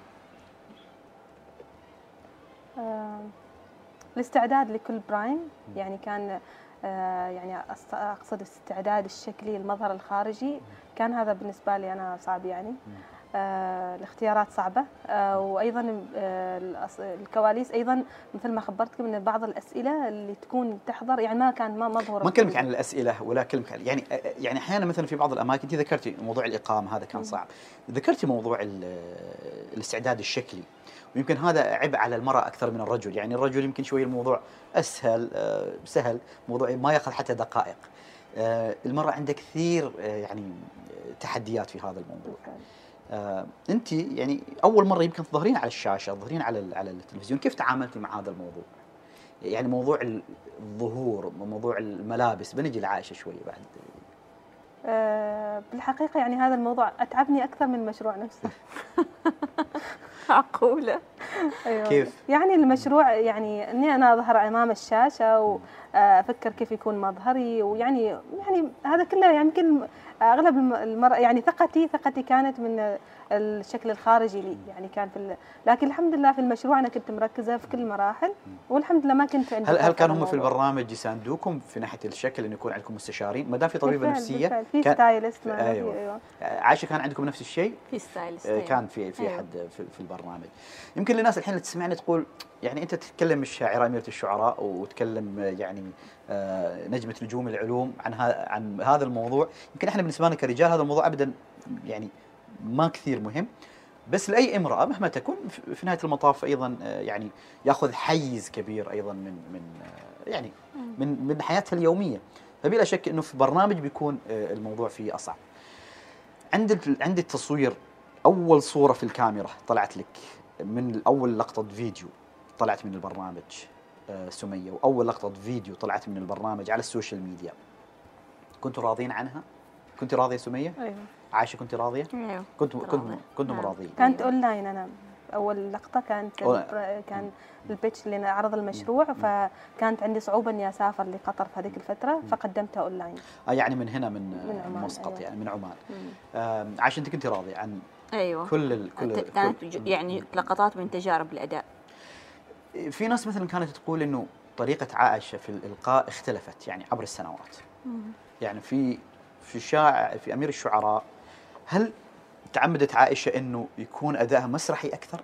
الاستعداد لكل برايم. يعني كان آه، يعني أقصد الاستعداد الشكلي المظهر الخارجي. كان هذا بالنسبة لي أنا صعب يعني. آه، الاختيارات صعبة. آه، وأيضا آه، الكواليس أيضا مثل ما خبرتكم ان بعض الأسئلة اللي تكون تحضر يعني ما كان ما مظهر. ما كلمك عن الأسئلة ولا كلمك عن يعني يعني أحيانا مثلا في بعض الأماكن أنت ذكرتي موضوع الإقامة هذا كان صعب. ذكرتي موضوع ال- الاستعداد الشكلي. ويمكن هذا عبء على المرأة أكثر من الرجل. يعني الرجل يمكن شوي الموضوع أسهل آه، سهل موضوع ما يأخذ حتى دقائق. آه، المرأة عندها كثير آه، يعني آه، تحديات في هذا الموضوع. آه، انت يعني اول مره يمكن تظهرين على الشاشه تظهرين على على التلفزيون كيف تعاملتي مع هذا الموضوع؟ يعني موضوع الظهور موضوع الملابس بنجي لعائشه شوية بعد. آه، بالحقيقة يعني هذا الموضوع أتعبني أكثر من المشروع نفسه. [laughs] [laughs] معقوله أيوة. كيف؟ يعني المشروع يعني إني أنا أظهر أمام الشاشة وافكر كيف يكون مظهري ويعني يعني هذا كله يعني يمكن أغلب الم- المرأة يعني ثقتي ثقتي كانت من الشكل الخارجي لي يعني كان في ال- لكن الحمد لله في المشروع أنا كنت مركزة في كل المراحل والحمد لله ما كنت عندي هل هل كانوا هم في. البرنامج يساندوكم في ناحية الشكل انه يكون عندكم مستشارين ما دام في طبيبه بالفعل- نفسية بالفعل. في كان- stylist معنا، في- أيوة. أيوه. عائشة كان عندكم نفس الشيء؟ في stylist آه، كان في في أيوة. احد في, في البرنامج. يمكن للناس الحين اللي تسمعنا تقول يعني أنت تتكلم الشاعرة اميره الشعراء وتكلم يعني آه، نجمة نجوم العلوم عن ها عن هذا الموضوع. يمكن إحنا بالنسبة لنا كرجال هذا الموضوع ابدا يعني ما كثير مهم. بس لأي امرأة مهما تكن في- نهاية المطاف أيضا آه، يعني يأخذ حيز كبير أيضا من من آه، يعني من من حياتها اليومية. فبلا شك إنه في برنامج بيكون آه، الموضوع فيه أصعب. عند عند التصوير أول صورة في الكاميرا طلعت لك من أول لقطة فيديو طلعت من البرنامج سمية وأول لقطة فيديو طلعت من البرنامج على ال social media. كنتوا راضين عنها؟ كنت راضية سمية؟ أيوه. عائشه كنت راضية؟ أيوه كنت كنت كنت نعم. راضيين كانت أيوة. أونلاين أنا. أول لقطة كانت كان ال pitch اللي عرض المشروع فكانت عندي صعوبة إني أسافر لقطر في هذيك الفترة فقدمتها أونلاين. آه يعني من هنا من, من عمان، مسقط أيوة. يعني من عمان. عائشه أنت كنت راضية عن أيوه. كل ال كل كانت- كل- يعني لقطات من تجارب الأداء. في ناس مثلا كانت تقول إنه طريقة عائشة في الإلقاء اختلفت يعني عبر السنوات. يعني في في شاعر في أمير الشعراء هل تعمدت عائشة إنه يكون ادائها مسرحي أكثر؟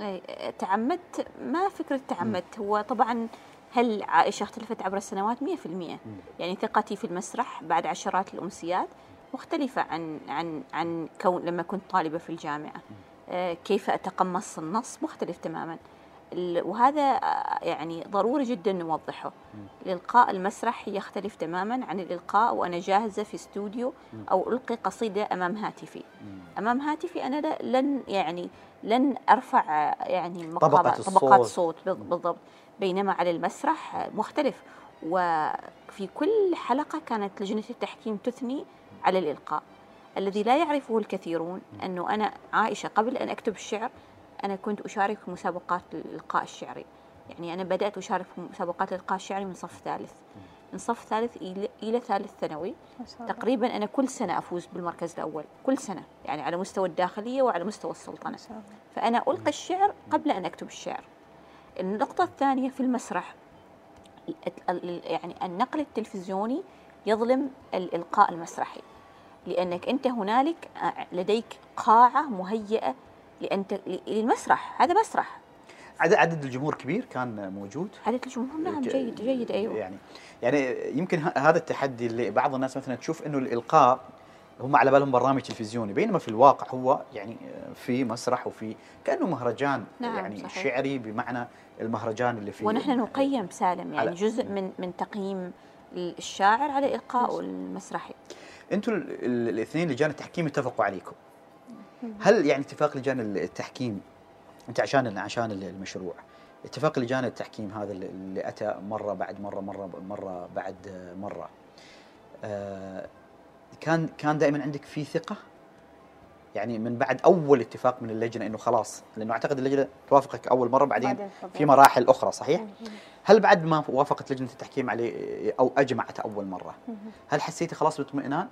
أي تعمدت ما فكرة تعمدت. هو طبعا هل عائشة اختلفت عبر السنوات؟ 100% يعني ثقتي في المسرح بعد عشرات الأمسيات مختلفة عن عن عن كون لما كنت طالبة في الجامعة. آه، كيف أتقمص النص؟ مختلف تماما. وهذا آه، يعني ضروري جدا نوضحه. الإلقاء المسرحي يختلف تماما عن الإلقاء وأنا جاهزة في استوديو أو ألقي قصيدة أمام هاتفي. أمام هاتفي أنا ل- لن يعني لن أرفع آه، يعني طبقة مقامات- طبقات الصوت. صوت. بال- بالضبط. بينما على المسرح آه، مختلف. وفي كل حلقة كانت لجنة التحكيم تثني على الإلقاء. الذي لا يعرفه الكثيرون أنه أنا عائشه قبل أن أكتب الشعر أنا كنت أشارك في مسابقات الإلقاء الشعري. يعني أنا بدأت أشارك في مسابقات الإلقاء الشعري من صف ثالث. من صف ثالث إلى إلى ثالث ثانوي. تقريبا أنا كل سنة أفوز بالمركز الأول. كل سنة. يعني على مستوى الداخلية وعلى مستوى الله. فأنا ألقي الشعر قبل أن أكتب الشعر. النقطة الثانية في المسرح. ال- ال- يعني النقل التلفزيوني يظلم الإلقاء المسرحي. لأنك أنت هنالك آه، لديك قاعة مهيئة لأن ت- للمسرح هذا مسرح. عدد عدد الجمهور كبير كان موجود؟ عدد الجمهور نعم جيد جيد أيوه. يعني يعني يمكن هذا التحدي اللي بعض الناس مثلا تشوف إنه الإلقاء هم على بالهم برنامج تلفزيوني بينما في الواقع هو يعني في مسرح وفي كأنه مهرجان نعم، يعني صحيح. شعري بمعنى المهرجان اللي فيه. ونحن نقيم سالم يعني جزء من من تقييم الشاعر على الالقاء المسرحي. أنتم ال- ال- الاثنين لجان التحكيم اتفقوا عليكم. هل يعني اتفاق لجان التحكيم؟ أنت عشان عشان المشروع. اتفاق لجان التحكيم هذا اللي- أتى مرة بعد مرة مرة مرة بعد مرة. آه، كان كان دائما عندك في ثقة؟ يعني من بعد أول اتفاق من اللجنة إنه خلاص لأنه أعتقد اللجنة توافقك أول مرة بعدين. في مراحل أخرى صحيح؟ هل بعد ما وافقت لجنة التحكيم عليه أو أجمعت أول مرة؟ هل حسيتي خلاص باطمئنان؟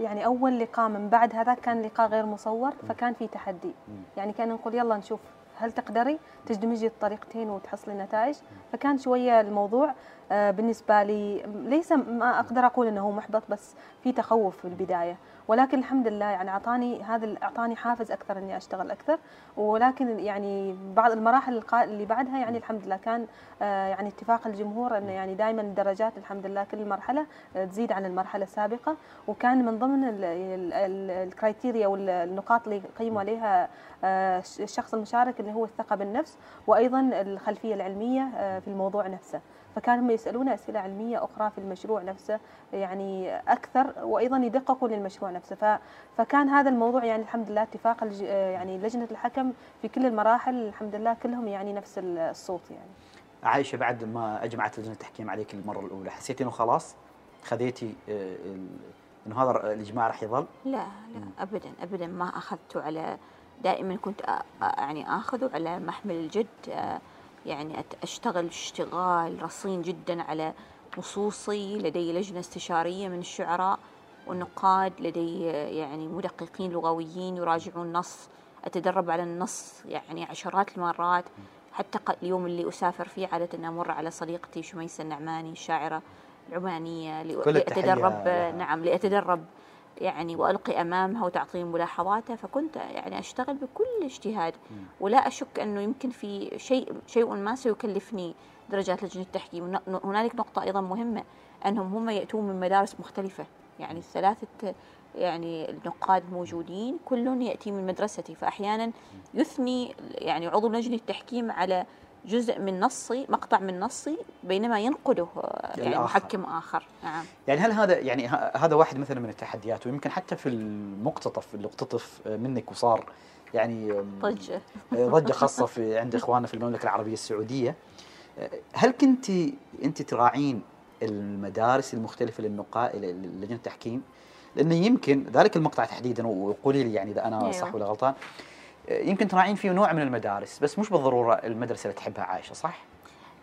يعني أول لقاء من بعد هذا كان لقاء غير مصور فكان في تحدي. يعني كان نقول يلا نشوف هل تقدري؟ تدمجي الطريقتين وتحصلي نتائج فكان شوية الموضوع آه، بالنسبة لي ليس ما أقدر أقول إنه محبط بس في تخوف في البداية. ولكن الحمد لله يعني أعطاني هذا أعطاني حافز أكثر إني أشتغل أكثر. ولكن يعني بعض المراحل اللي بعدها يعني الحمد لله كان آه، يعني اتفاق الجمهور إنه يعني دائما الدرجات الحمد لله كل مرحلة آه، تزيد عن المرحلة السابقة. وكان من ضمن ال- ال- ال- الكرايتيريا والنقاط اللي يقيموا عليها آه، الشخص المشارك اللي هو الثقة بالنفس وأيضا الخلفية العلمية في الموضوع نفسه. فكانوا هم يسالونا أسئلة علمية أخرى في المشروع نفسه يعني أكثر وأيضا يدققوا للمشروع نفسه. ف- فكان هذا الموضوع يعني الحمد لله اتفاق الج- يعني لجنة الحكم في كل المراحل الحمد لله كلهم يعني نفس الصوت يعني. عايشه بعد ما أجمعت لجنة التحكيم عليك المرة الأولى حسيتي إنه خلاص خذيتي آه، إنه هذا الإجماع راح يظل؟ لا لا ابدا ابدا ما أخذته على دائما كنت يعني آخذه على محمل الجد آه، يعني أشتغل اشتغال رصين جدا على نصوصي لدي لجنة استشارية من الشعراء والنقاد لدي يعني مدققين لغويين يراجعون النص أتدرب على النص يعني عشرات المرات حتى اليوم اللي أسافر فيه عادة أمر على صديقتي شميسة النعماني الشاعره العمانيه لأ- كل التحية لأتدرب لها. نعم لأتدرب يعني وألقي أمامها وتعطيني ملاحظاتها فكنت يعني أشتغل بكل اجتهاد. ولا أشك أنه يمكن في شيء شيء ما سيكلفني درجات لجنة التحكيم هنالك نقطة أيضا مهمة أنهم هم يأتون من مدارس مختلفة. يعني الثلاثه يعني النقاد موجودين كل يأتي من مدرستي. فاحيانا يثني يعني عضو لجنة التحكيم على جزء من نصي مقطع من نصي بينما ينقده يعني الآخر. محكم آخر نعم يعني هل هذا يعني هذا واحد مثلا من التحديات ويمكن حتى في المقتطف اللي اقتطف منك وصار يعني ضجة ضجة خاصة في [laughs] عند اخواننا في المملكة العربية السعودية هل كنت أنت تراعين المدارس المختلفة للنقاء لجنه التحكيم؟ لأنه يمكن ذلك المقطع تحديدا وقولي لي يعني إذا أنا أيوة. صح ولا غلطان يمكن تراعين فيه نوع من المدارس بس مش بالضرورة المدرسة اللي تحبها عائشه صح؟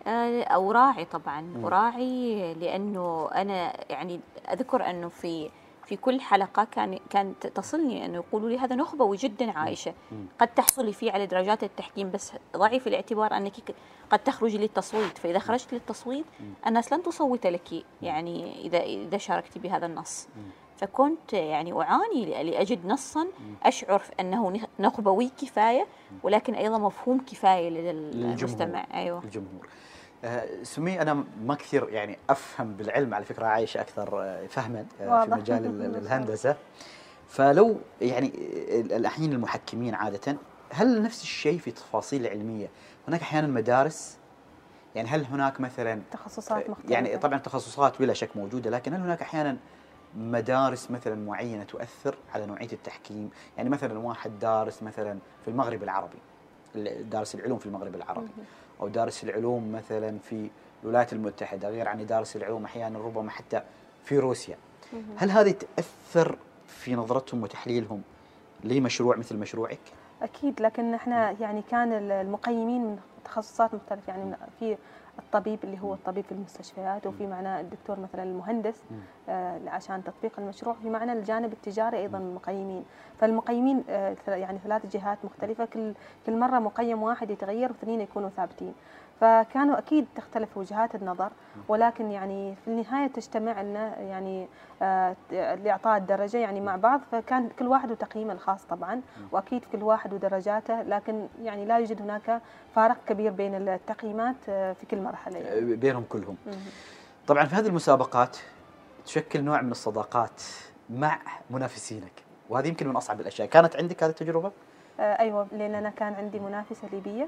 آه، أوراعي طبعا مم. أوراعي لأنه أنا يعني أذكر أنه في في كل حلقة كان كانت تصلني أنه يقولوا لي هذا نخبوي جدا عائشة مم. قد تحصلي فيه على درجات التحكيم بس ضعي في الاعتبار أنك قد تخرجي للتصويت فإذا خرجت للتصويت. الناس لن تصوت لك يعني إذا إذا شاركتي بهذا النص مم. فكنت يعني أعاني لأجد نصا أشعر أنه نخ- نخبوي كفاية ولكن أيضا مفهوم كفاية لدى المستمع أيوه. الجمهور آه، سمي أنا ما كثير يعني أفهم بالعلم على فكرة عايشه أكثر آه، فهما آه، في. مجال [laughs] ال- الهندسة. فلو يعني ال- الحين المحكمين عادة هل نفس الشيء في تفاصيل العلميه هناك أحيانا مدارس يعني هل هناك مثلا تخصصات مختلفه يعني طبعا تخصصات بلا شك موجودة لكن هل هناك أحيانا مدارس مثلا معينة تؤثر على نوعية التحكيم؟ يعني مثلا واحد دارس مثلا في المغرب العربي ال- دارس العلوم في المغرب العربي. أو دارس العلوم مثلا في الولايات المتحدة غير عن دارس العلوم أحيانا ربما حتى في روسيا. هل هذه تأثر في نظرتهم وتحليلهم لمشروع مثل مشروعك؟ أكيد لكن إحنا يعني كان المقيمين من تخصصات مختلفة. يعني في الطبيب اللي هو الطبيب في المستشفيات وفي معنا الدكتور مثلا المهندس. آه عشان تطبيق المشروع في معنا الجانب التجاري أيضا مقيمين فالمقيمين آه يعني ثلاث جهات مختلفة كل كل مرة مقيم واحد يتغير واثنين يكونوا ثابتين. فكانوا أكيد تختلف وجهات النظر ولكن يعني في النهاية تجتمع لنا يعني آه، لإعطاء الدرجة يعني مع بعض فكان كل واحد وتقييمه الخاص طبعا وأكيد كل واحد ودرجاته لكن يعني لا يوجد هناك فارق كبير بين التقييمات آه، في كل مرحلة يعني. آه، بينهم كلهم. طبعا في هذه المسابقات تشكل نوع من الصداقات مع منافسينك وهذه يمكن من أصعب الأشياء كانت عندك هذه التجربة أيوه لأن أنا كان عندي منافسة ليبية.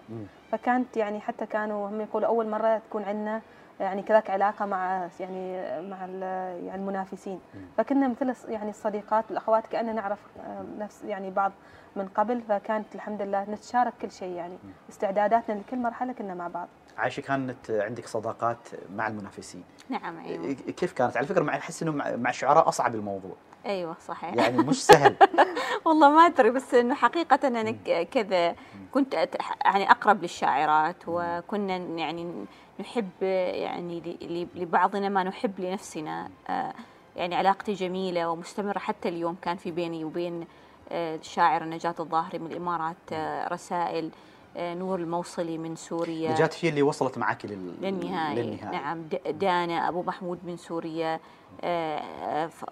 فكانت يعني حتى كانوا هم يقولوا أول مرة تكون عندنا يعني كذاك علاقة مع يعني مع ال- يعني المنافسين. فكنا مثل الص- يعني الصديقات والاخوات كأننا نعرف آه، نفس يعني بعض من قبل. فكانت الحمد لله نتشارك كل شيء يعني. استعداداتنا لكل مرحلة كنا مع بعض. عايشه كانت عندك صداقات مع المنافسين. نعم أيوه. كيف كانت؟ على فكرة مع أحس إنه مع مع الشعراء أصعب الموضوع. أيوه صحيح. يعني مش سهل. [laughs] والله ما أدري بس إنه حقيقة أنا كذا كنت يعني أقرب للشاعرات وكنا يعني نحب يعني لبعضنا ما نحب لنفسنا. آه، يعني علاقتي جميلة ومستمرة حتى اليوم. كان في بيني وبين آه، الشاعره نجاة الظاهري من الإمارات آه، رسائل نور الموصلي من سوريا. نجاة هي اللي وصلت معك لل... للنهاية. للنهاية. نعم دانا أبو محمود من سوريا.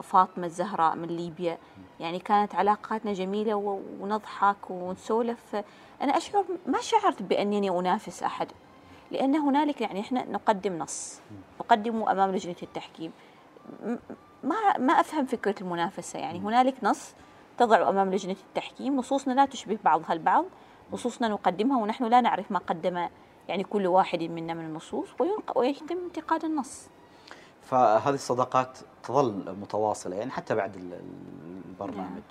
فاطمة الزهراء من ليبيا. يعني كانت علاقاتنا جميلة ونضحك ونسولف. أنا أشعر ما شعرت بأنني أنافس أحد لأن هنالك يعني إحنا نقدم نص نقدمه أمام لجنة التحكيم. ما ما أفهم فكرة المنافسة. يعني هنالك نص تضع أمام لجنة التحكيم نصوصنا لا تشبه بعضها البعض نصوصنا نقدمها ونحن لا نعرف ما قدم يعني كل واحد منا من النصوص ويتم انتقاد النص. فهذه الصداقات تظل متواصلة يعني حتى بعد ال- ال- البرنامج. نعم.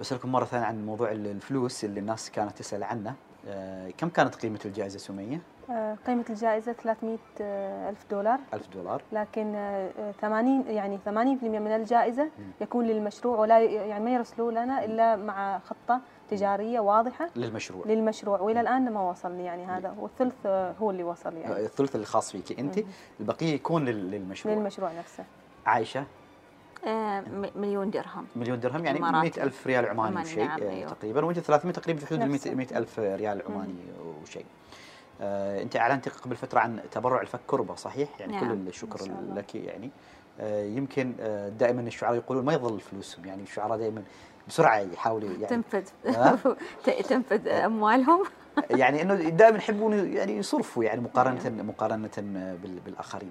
بسألكم مرة ثانية عن موضوع ال- الفلوس اللي الناس كانت تسأل عنه. آه، كم كانت قيمة الجائزة سمية؟ آه، قيمة الجائزة 300 آه، ألف دولار. ألف دولار. لكن آه، آه، 80 يعني 80% من الجائزة يكون للمشروع ولا يعني ما يرسلوا لنا إلا مع خطة تجارية واضحة للمشروع للمشروع وإلى الآن ما وصلني يعني هذا والثلث آه، هو اللي وصل آه، يعني الثلث اللي خاص فيك أنت البقية يكون لل- للمشروع للمشروع نفسه عايشة آه، م- مليون درهم مليون درهم يعني إماراتي. 100 ألف ريال عماني وشيء نعم، آه، أيوه. تقريبا وأنت 300 تقريبا في حدود ال نفسه. 100 ألف ريال عماني وشيء آه، أنت أعلنت قبل فترة عن تبرع الفك كربة صحيح؟ يعني نعم. كل الشكر. لك يعني آه، يمكن آه، دائما الشعراء يقولون ما يظل فلوسهم يعني الشعراء دائما بسرعة يحاولوا يعني. تنفذ. [laughs] تنفذ أموالهم. [laughs] يعني إنه دائما يحبون يعني يصرفوا يعني مقارنة مقارنة بال- بالآخرين.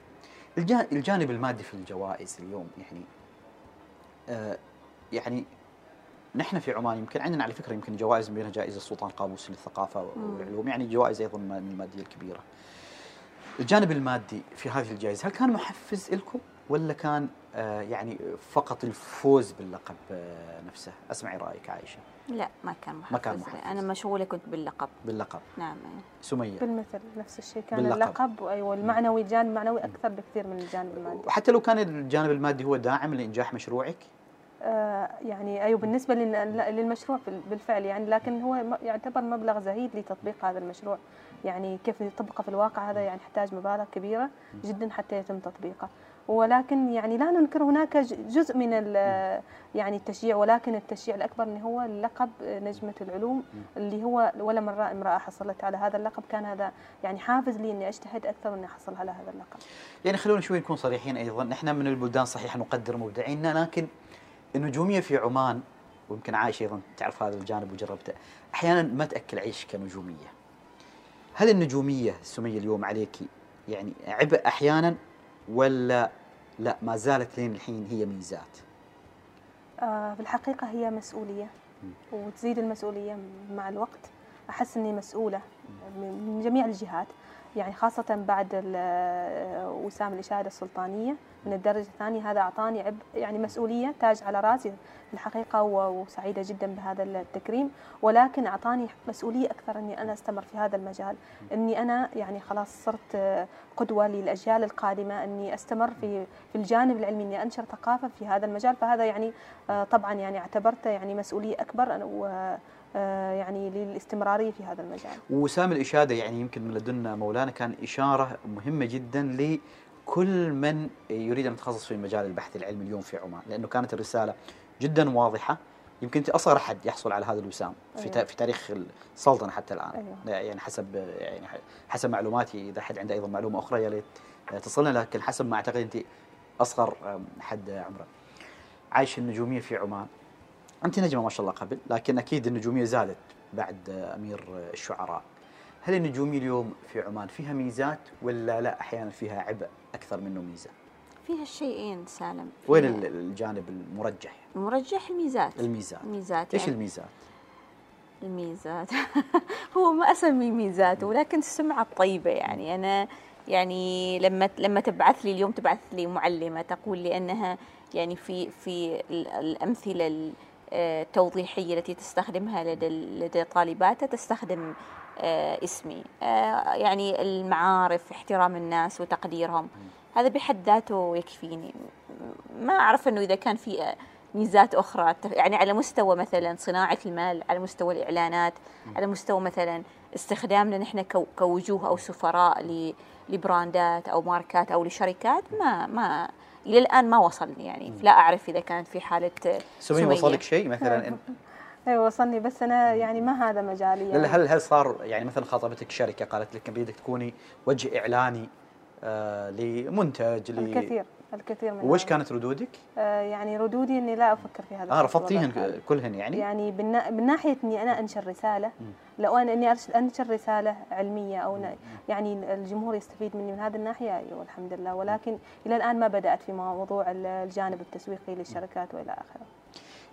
الجا- الجانب المادي في الجوائز اليوم يعني آه يعني نحن في عمان يمكن عندنا على فكرة يمكن جوائز منها جائزة السلطان قابوس للثقافة والعلوم يعني جوائز أيضا المادية الكبيرة. الجانب المادي في هذه الجائزة هل كان محفز لكم ولا كان آه يعني فقط الفوز باللقب آه نفسه؟ أسمعي رأيك عائشه لا ما كان محفز, ما كان محفز. أنا مشغولة كنت باللقب. باللقب. نعم سمية. بالمثل نفس الشيء. كان باللقب. اللقب أيوه المعنوي الجانب المعنوي أكثر بكثير من الجانب المادي. وحتى لو كان الجانب المادي هو داعم لإنجاح مشروعك؟ آه يعني أيوه بالنسبة لل- للمشروع بال- بالفعل يعني لكن هو يعتبر مبلغ زهيد لتطبيق هذا المشروع. يعني كيف يطبقه في الواقع هذا يعني يحتاج مبالغ كبيرة جدا حتى يتم تطبيقه. ولكن يعني لا ننكر هناك جزء من يعني التشجيع ولكن التشجيع الأكبر انه هو لقب نجمة العلوم اللي هو ولا مرة امرأة حصلت على هذا اللقب. كان هذا يعني حافز لي إني أجتهد أكثر وإني أحصل على هذا اللقب. يعني خلونا شوي نكون صريحين أيضا. نحن من البلدان صحيح نقدر مبدعينا لكن النجومية في عمان ويمكن عايشه أيضا تعرف هذا الجانب وجربته أحيانا ما تأكل عيش كنجومية. هل النجومية سميه اليوم عليك يعني عبء أحيانا؟ ولا لا ما زالت لين الحين هي ميزات؟ آه، في الحقيقة هي مسؤولية. وتزيد المسؤولية مع الوقت أحس أني مسؤولة من جميع الجهات. يعني خاصة بعد وسام الإشادة السلطانية من الدرجة الثانية هذا أعطاني عبء يعني مسؤولية تاج على راسي في الحقيقة وسعيدة جدا بهذا التكريم ولكن أعطاني مسؤولية أكثر أني أنا أستمر في هذا المجال. أني أنا يعني خلاص صرت قدوة للأجيال القادمة أني أستمر في في الجانب العلمي أني أنشر ثقافة في هذا المجال. فهذا يعني آه، طبعا يعني اعتبرته يعني مسؤولية أكبر يعني للاستمرارية في هذا المجال. وسام الإشادة يعني يمكن من لدن مولانا كان إشارة مهمة جدا لكل من يريد أن يتخصص في مجال البحث العلمي اليوم في عمان لأنه كانت الرسالة جدا واضحة. يمكن أنت أصغر أحد يحصل على هذا الوسام في, أيوة. في تاريخ السلطنة حتى الآن. أيوة. يعني حسب يعني حسب معلوماتي إذا أحد عنده أيضا معلومة أخرى يا ليت تصلنا لكن حسب ما أعتقد أنت أصغر حد عمرا عايش النجومية في عمان. أنت نجمة ما شاء الله قبل لكن أكيد النجومية زادت بعد أمير الشعراء. هل النجومية اليوم في عمان فيها ميزات ولا لا؟ أحيانا فيها عبء أكثر منه ميزة. فيها الشيئين سالم. وين فيها ال- الجانب المرجح؟ المرجح الميزات. الميزات. الميزات إيش يعني الميزات؟ الميزات. [laughs] هو ما اسميه ميزات ولكن السمعة الطيبة يعني. أنا يعني لما لما تبعث لي اليوم تبعث لي معلمة تقول لي أنها يعني في في ال- الأمثلة ال- التوضيحية التي تستخدمها لدى لدى طالباتها تستخدم آه، اسمي. آه، يعني المعارف احترام الناس وتقديرهم. هذا بحد ذاته يكفيني. ما أعرف إنه إذا كان في آه، ميزات أخرى. يعني على مستوى مثلا صناعة المال على مستوى الإعلانات على مستوى مثلا استخدامنا نحن كو- كوجوه أو سفراء لبراندات أو ماركات أو لشركات ما ما إلى الان ما وصلني يعني لا أعرف إذا كانت في حالة سمية. وصلك شيء مثلا؟ إن [laughs] أيوه وصلني بس أنا يعني ما هذا مجالي يعني. هل هل صار يعني مثلا خاطبتك شركة قالت لك بدك تكوني وجه إعلاني آه لمنتج الكثير. الكثير من وش. كانت ردودك؟ آه يعني ردودي إني لا أفكر في هذا آه رفضتيهن. كلهن يعني؟ يعني بالنا- من ناحية إني أنا أنشر رسالة لو أنا إني أنشر رسالة علمية أو ن- يعني الجمهور يستفيد مني من هذه الناحية أيوه الحمد لله ولكن إلى الآن ما بدأت في موضوع ال- الجانب التسويقي للشركات وإلى آخره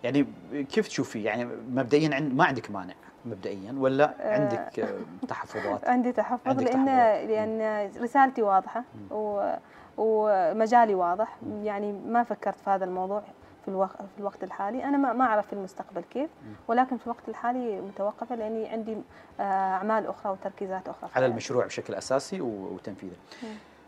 يعني كيف تشوفي يعني مبدئيا عند ما عندك مانع مبدئيا ولا آه. عندك تحفظات [laughs] عندي تحفظ عندك لأن تحفظات. لأن رسالتي واضحة و ومجالي واضح. يعني ما فكرت في هذا الموضوع في الوقت في الوقت الحالي. أنا ما ما أعرف في المستقبل كيف ولكن في الوقت الحالي متوقفة لأني عندي آه، أعمال أخرى وتركيزات أخرى. على. المشروع بشكل أساسي وتنفيذه.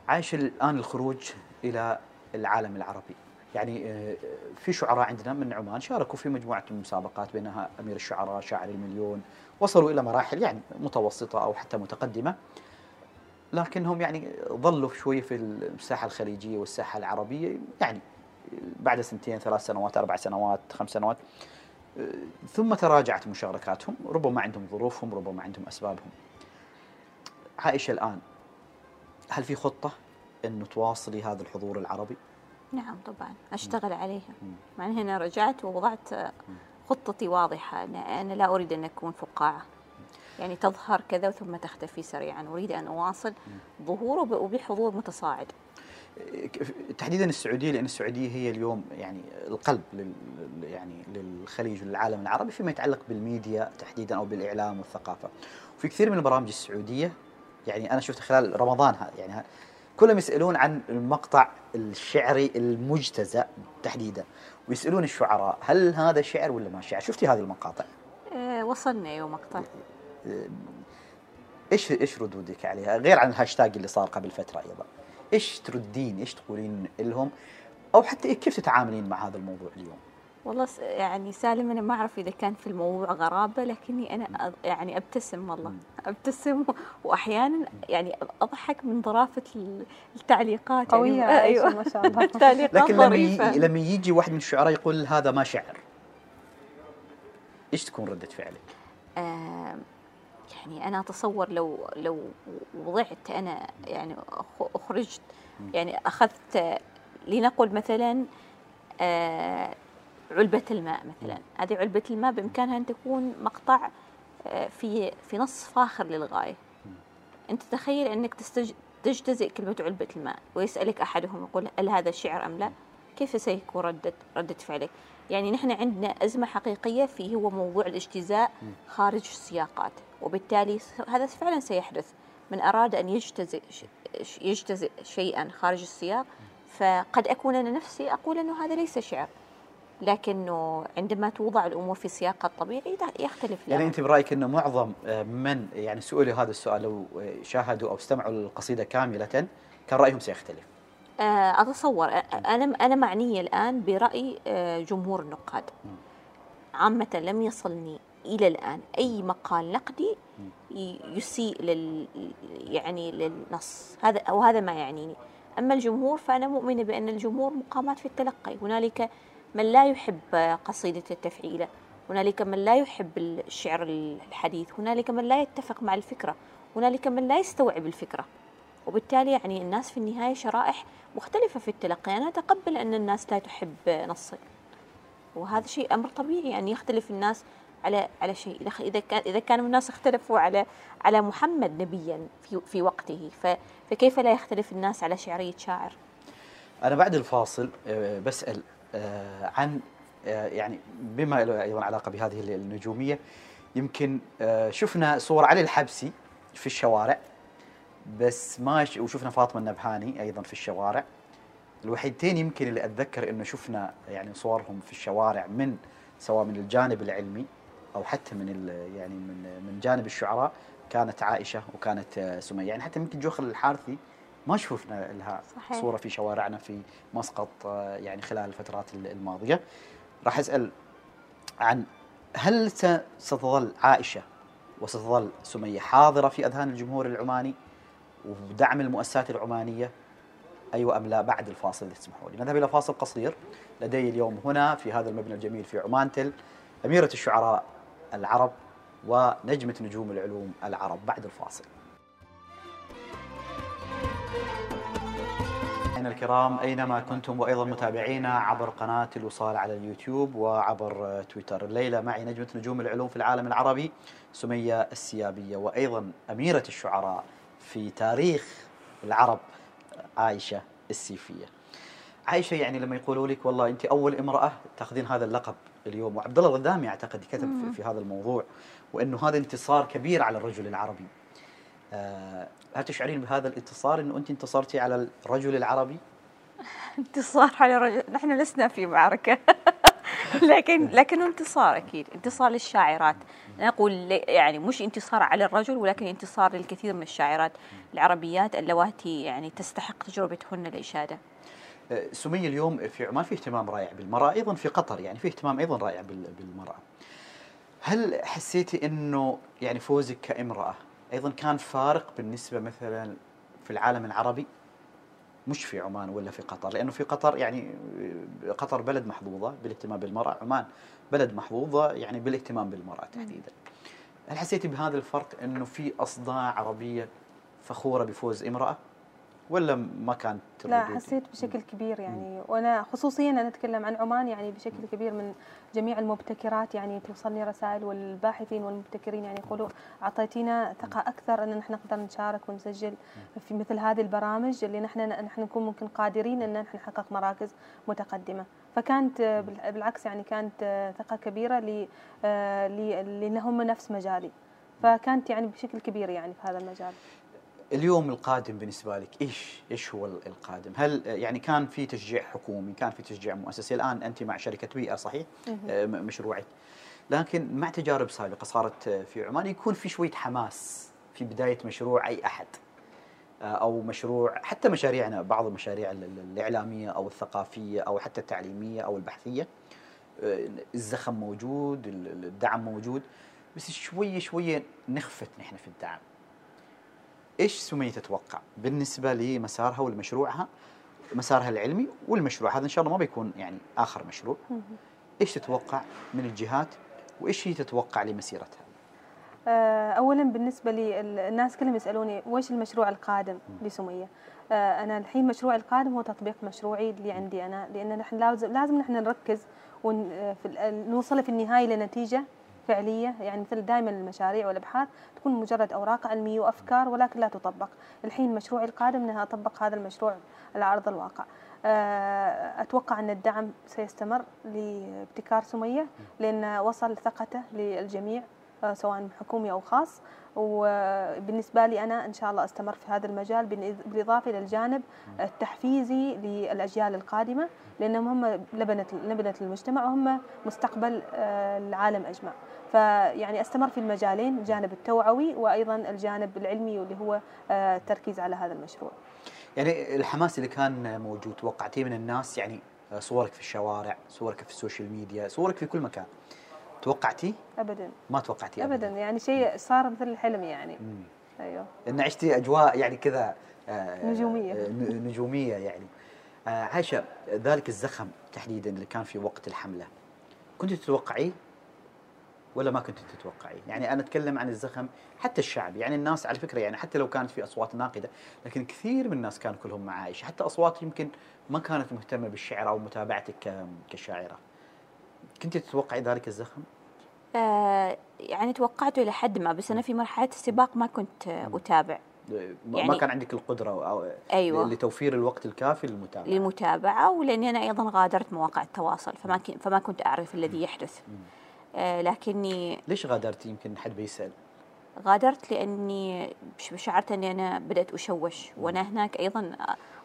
عايش الآن الخروج إلى العالم العربي. يعني آه، في شعراء عندنا من عمان شاركوا في مجموعة من المسابقات بينها أمير الشعراء شاعر المليون وصلوا إلى مراحل يعني متوسطة أو حتى متقدمة. لكنهم يعني ظلوا شوي في الساحة الخليجية والساحة العربية. يعني بعد سنتين ثلاث سنوات أربع سنوات خمس سنوات آه، ثم تراجعت مشاركاتهم ربما عندهم ظروفهم ربما عندهم أسبابهم. عائشة الآن هل في خطة إنه تواصلي هذا الحضور العربي؟ نعم طبعا. أشتغل عليها. مع هنا رجعت ووضعت خطتي واضحة. أنا لا أريد أن أكون فقاعة. يعني تظهر كذا ثم تختفي سريعا أريد أن أواصل ظهور وب- وبحضور متصاعد تحديدا السعودية لأن السعودية هي اليوم يعني القلب لل يعني للخليج وللعالم العربي فيما يتعلق بالميديا تحديدا أو بالإعلام والثقافة. وفي كثير من البرامج السعودية يعني أنا شفت خلال رمضان هذا يعني كلهم يسألون عن المقطع الشعري المجتزأ تحديدا ويسألون الشعراء هل هذا شعر ولا ما شعر؟ شفتي هذه المقاطع؟ آه، وصلنا يوم مقطع إيش إيش ردودك عليها؟ غير عن الهاشتاج اللي صار قبل فترة أيضا. إيش تردين؟ إيش تقولين لهم؟ أو حتى كيف تتعاملين مع هذا الموضوع اليوم؟ والله يعني سالم أنا ما أعرف إذا كان في الموضوع غرابة لكني أنا يعني أبتسم والله. أبتسم واحيانا يعني أضحك من ظرافة ال- التعليقات. قوية يعني عايشة ما شاء الله. [laughs] التعليقات لكن لما. لما يجي واحد من الشعراء يقول هذا ما شعر إيش تكون ردة فعلك؟ آم، يعني أنا أتصور لو لو وضعت أنا يعني أخرجت يعني أخذت لنقل مثلا آه، علبة الماء مثلا. هذه علبة الماء بإمكانها أن تكون مقطع آه، في في نص فاخر للغاية. أنت تخيل أنك تستج تجتزئ كلمة علبة الماء ويسألك أحدهم يقول هل هذا شعر أم لا؟ كيف سيكون ردة ردة فعلك؟ يعني نحن عندنا أزمة حقيقية في هو موضوع الاجتزاء خارج السياقات وبالتالي هذا فعلا سيحدث. من أراد أن يجتزئ يجتزئ شيئا خارج السياق فقد أكون أنا نفسي أقول أنه هذا ليس شعر. لكنه عندما توضع الأمور في سياقها الطبيعي يختلف يعني الأمر. أنت برأيك إنه معظم آه، من يعني سئلوا هذا السؤال لو آه، شاهدوا أو استمعوا للقصيدة كاملة كان رأيهم سيختلف. أتصور أ- أنا أنا معنيه الآن برأي آه، جمهور النقاد. عامة لم يصلني إلى الآن أي مقال نقدي يسيء لل يعني للنص. هذا أو هذا ما يعنيني. أما الجمهور فأنا مؤمنة بأن الجمهور مقامات في التلقي. هنالك من لا يحب آه، قصيدة التفعيله هنالك من لا يحب الشعر الحديث هنالك من لا يتفق مع الفكرة هنالك من لا يستوعب الفكرة. وبالتالي يعني الناس في النهاية شرائح مختلفة في التلقي. أنا أتقبل أن الناس لا تحب نصي وهذا شيء أمر طبيعي يعني يختلف الناس على على شيء. إذا- كان إذا كانوا الناس اختلفوا على على محمد نبيا في في وقته فكيف لا يختلف الناس على شعرية شاعر؟ أنا بعد الفاصل آه، بسأل آه، عن آه، يعني بما له أيضا علاقة بهذه النجومية يمكن شفنا صور علي الحبسي في الشوارع. بس ما ش... وشفنا فاطمة النبهاني أيضا في الشوارع. الوحيدتين يمكن اللي أتذكر إنه شفنا يعني صورهم في الشوارع من سواء من الجانب العلمي أو حتى من ال... يعني من من جانب الشعراء كانت عائشة وكانت سمية. يعني حتى يمكن جوخر الحارثي ما شفنا لها صحيح. صورة في شوارعنا في مسقط يعني خلال الفترات الماضية. راح أسأل عن هل ستظل عائشة وستظل سمية حاضرة في أذهان الجمهور العماني؟ ودعم المؤسسات العمانية؟ أيوه أم لا؟ بعد الفاصل إذا تسمحوا لي. نذهب إلى فاصل قصير لدي اليوم هنا في هذا المبنى الجميل في عمان تل أميرة الشعراء العرب ونجمة نجوم العلوم العرب. بعد الفاصل. مستمعينا الكرام؟ أينما كنتم؟ وأيضا متابعينا عبر قناة الوصال على اليوتيوب وعبر تويتر. الليلة معي نجمة نجوم العلوم في العالم العربي سمية السيابية وأيضا أميرة الشعراء في تاريخ العرب عائشه السيفية. عايشة يعني لما يقولوا لك والله أنت أول امرأة تأخذين هذا اللقب اليوم وعبد الله الغذامي أعتقد كتب في, في هذا الموضوع وإنه هذا انتصار كبير على الرجل العربي. آه هل تشعرين بهذا الانتصار إنه أنت انتصرتي على الرجل العربي؟ [laughs] انتصار على الرجل نحن لسنا في معركة [laughs] لكن [laughs] لكنه انتصار أكيد انتصار للشاعرات أنا أقول يعني مش انتصار على الرجل ولكن انتصار للكثير من الشاعرات العربيات اللواتي يعني تستحق تجربتهن الاشاده آه، سمية اليوم في عمان في اهتمام رائع بالمرأة أيضا في قطر يعني في اهتمام أيضا رائع بال- بالمرأة. هل حسيتي أنه يعني فوزك كامرأة أيضا كان فارق بالنسبة مثلا في العالم العربي؟ مش في عمان ولا في قطر لأنه في قطر يعني آه، قطر بلد محظوظة بالاهتمام بالمرأة. عمان بلد محظوظة يعني بالاهتمام بالمرأة تحديدا. هل حسيتي بهذا الفرق أنه في أصداء عربية فخورة بفوز امرأة؟ ولا ما كانت لا؟ حسيت بشكل كبير يعني. وأنا خصوصيا أنا أتكلم عن عمان يعني بشكل كبير من جميع المبتكرات يعني توصلني رسائل والباحثين والمبتكرين يعني يقولوا أعطيتينا ثقة أكثر إن نحن نقدر نشارك ونسجل في مثل هذه البرامج اللي نحن نحن نكون ممكن قادرين إن نحن نحقق مراكز متقدمة. فكانت آه، بال- بالعكس يعني كانت آه، ثقة كبيرة ل آه، ل- لأن هم نفس مجالي فكانت يعني بشكل كبير يعني في هذا المجال اليوم القادم بالنسبة لك إيش إيش هو القادم؟ هل يعني كان في تشجيع حكومي، كان في تشجيع مؤسسي، الآن أنت مع شركة بيئة صحيح؟ مشروعك. لكن مع تجارب سابقة صارت في عمان يكون في شوية حماس في بداية مشروع أي أحد. آه، أو مشروع حتى مشاريعنا بعض المشاريع ال- ال- الإعلامية أو الثقافية أو حتى التعليمية أو البحثية. آه، الزخم موجود، ال- ال- الدعم موجود، بس شوية شوية نخفت نحن في الدعم. إيش سمية تتوقع؟ بالنسبة لمسارها ولمشروعها مسارها العلمي والمشروع. هذا إن شاء الله ما بيكون يعني آخر مشروع. إيش تتوقع من الجهات؟ وإيش هي تتوقع لمسيرتها؟ اولا بالنسبة الناس كلهم يسألوني وش المشروع القادم لسمية؟ آه، أنا الحين مشروعي القادم هو تطبيق مشروعي اللي عندي أنا لأن نحن لازم لازم نحن نركز ون آه، في النهاية لنتيجة فعلية. يعني مثل دائما المشاريع والأبحاث تكون مجرد أوراق علمية وأفكار ولكن لا تطبق. الحين مشروعي القادم إنها أطبق هذا المشروع على أرض الواقع. آه، أتوقع أن الدعم سيستمر لابتكار سمية لأن وصل ثقته للجميع. آه، سواء حكومي أو خاص. وبالنسبة لي أنا إن شاء الله أستمر في هذا المجال بالإض- بالإضافة إلى الجانب التحفيزي للأجيال القادمة لأنهم هم لبنة لبنة المجتمع وهم مستقبل آه، العالم أجمع. فيعني أستمر في المجالين الجانب التوعوي وأيضا الجانب العلمي واللي هو آه، التركيز على هذا المشروع. يعني الحماس اللي كان موجود توقعتيه من الناس؟ يعني آه، صورك في الشوارع صورك في ال social media صورك في كل مكان. توقعتيه ابدا ما توقعتيه ابدا يعني شيء صار مثل الحلم يعني مم. أيوه إن عشتي أجواء يعني كذا آه، نجومية. آه، نجومية يعني آه، عائشه ذلك الزخم تحديدا اللي كان في وقت الحملة كنت تتوقعيه ولا ما كنت تتوقعيه؟ يعني أنا أتكلم عن الزخم حتى الشعب يعني الناس على فكرة يعني حتى لو كانت في أصوات ناقدة لكن كثير من الناس كانوا كلهم مع عائشة حتى أصوات يمكن ما كانت مهتمة بالشعر أو متابعتك ك- كشاعرة. كنت تتوقعي ذلك الزخم؟ آه يعني توقعته إلى حد ما بس أنا في مرحلة السباق ما كنت آه، أتابع. ما ما يعني- كان عندك القدرة أو أيوة. لتوفير الوقت الكافي للمتابعة. للمتابعة ولأني أنا أيضا غادرت مواقع التواصل فما فما كنت أعرف الذي يحدث. آه لكني ليش غادرتي يمكن حد بيسأل؟ غادرت لأني شعرت أني أنا بدأت أشوش وأنا هناك أيضا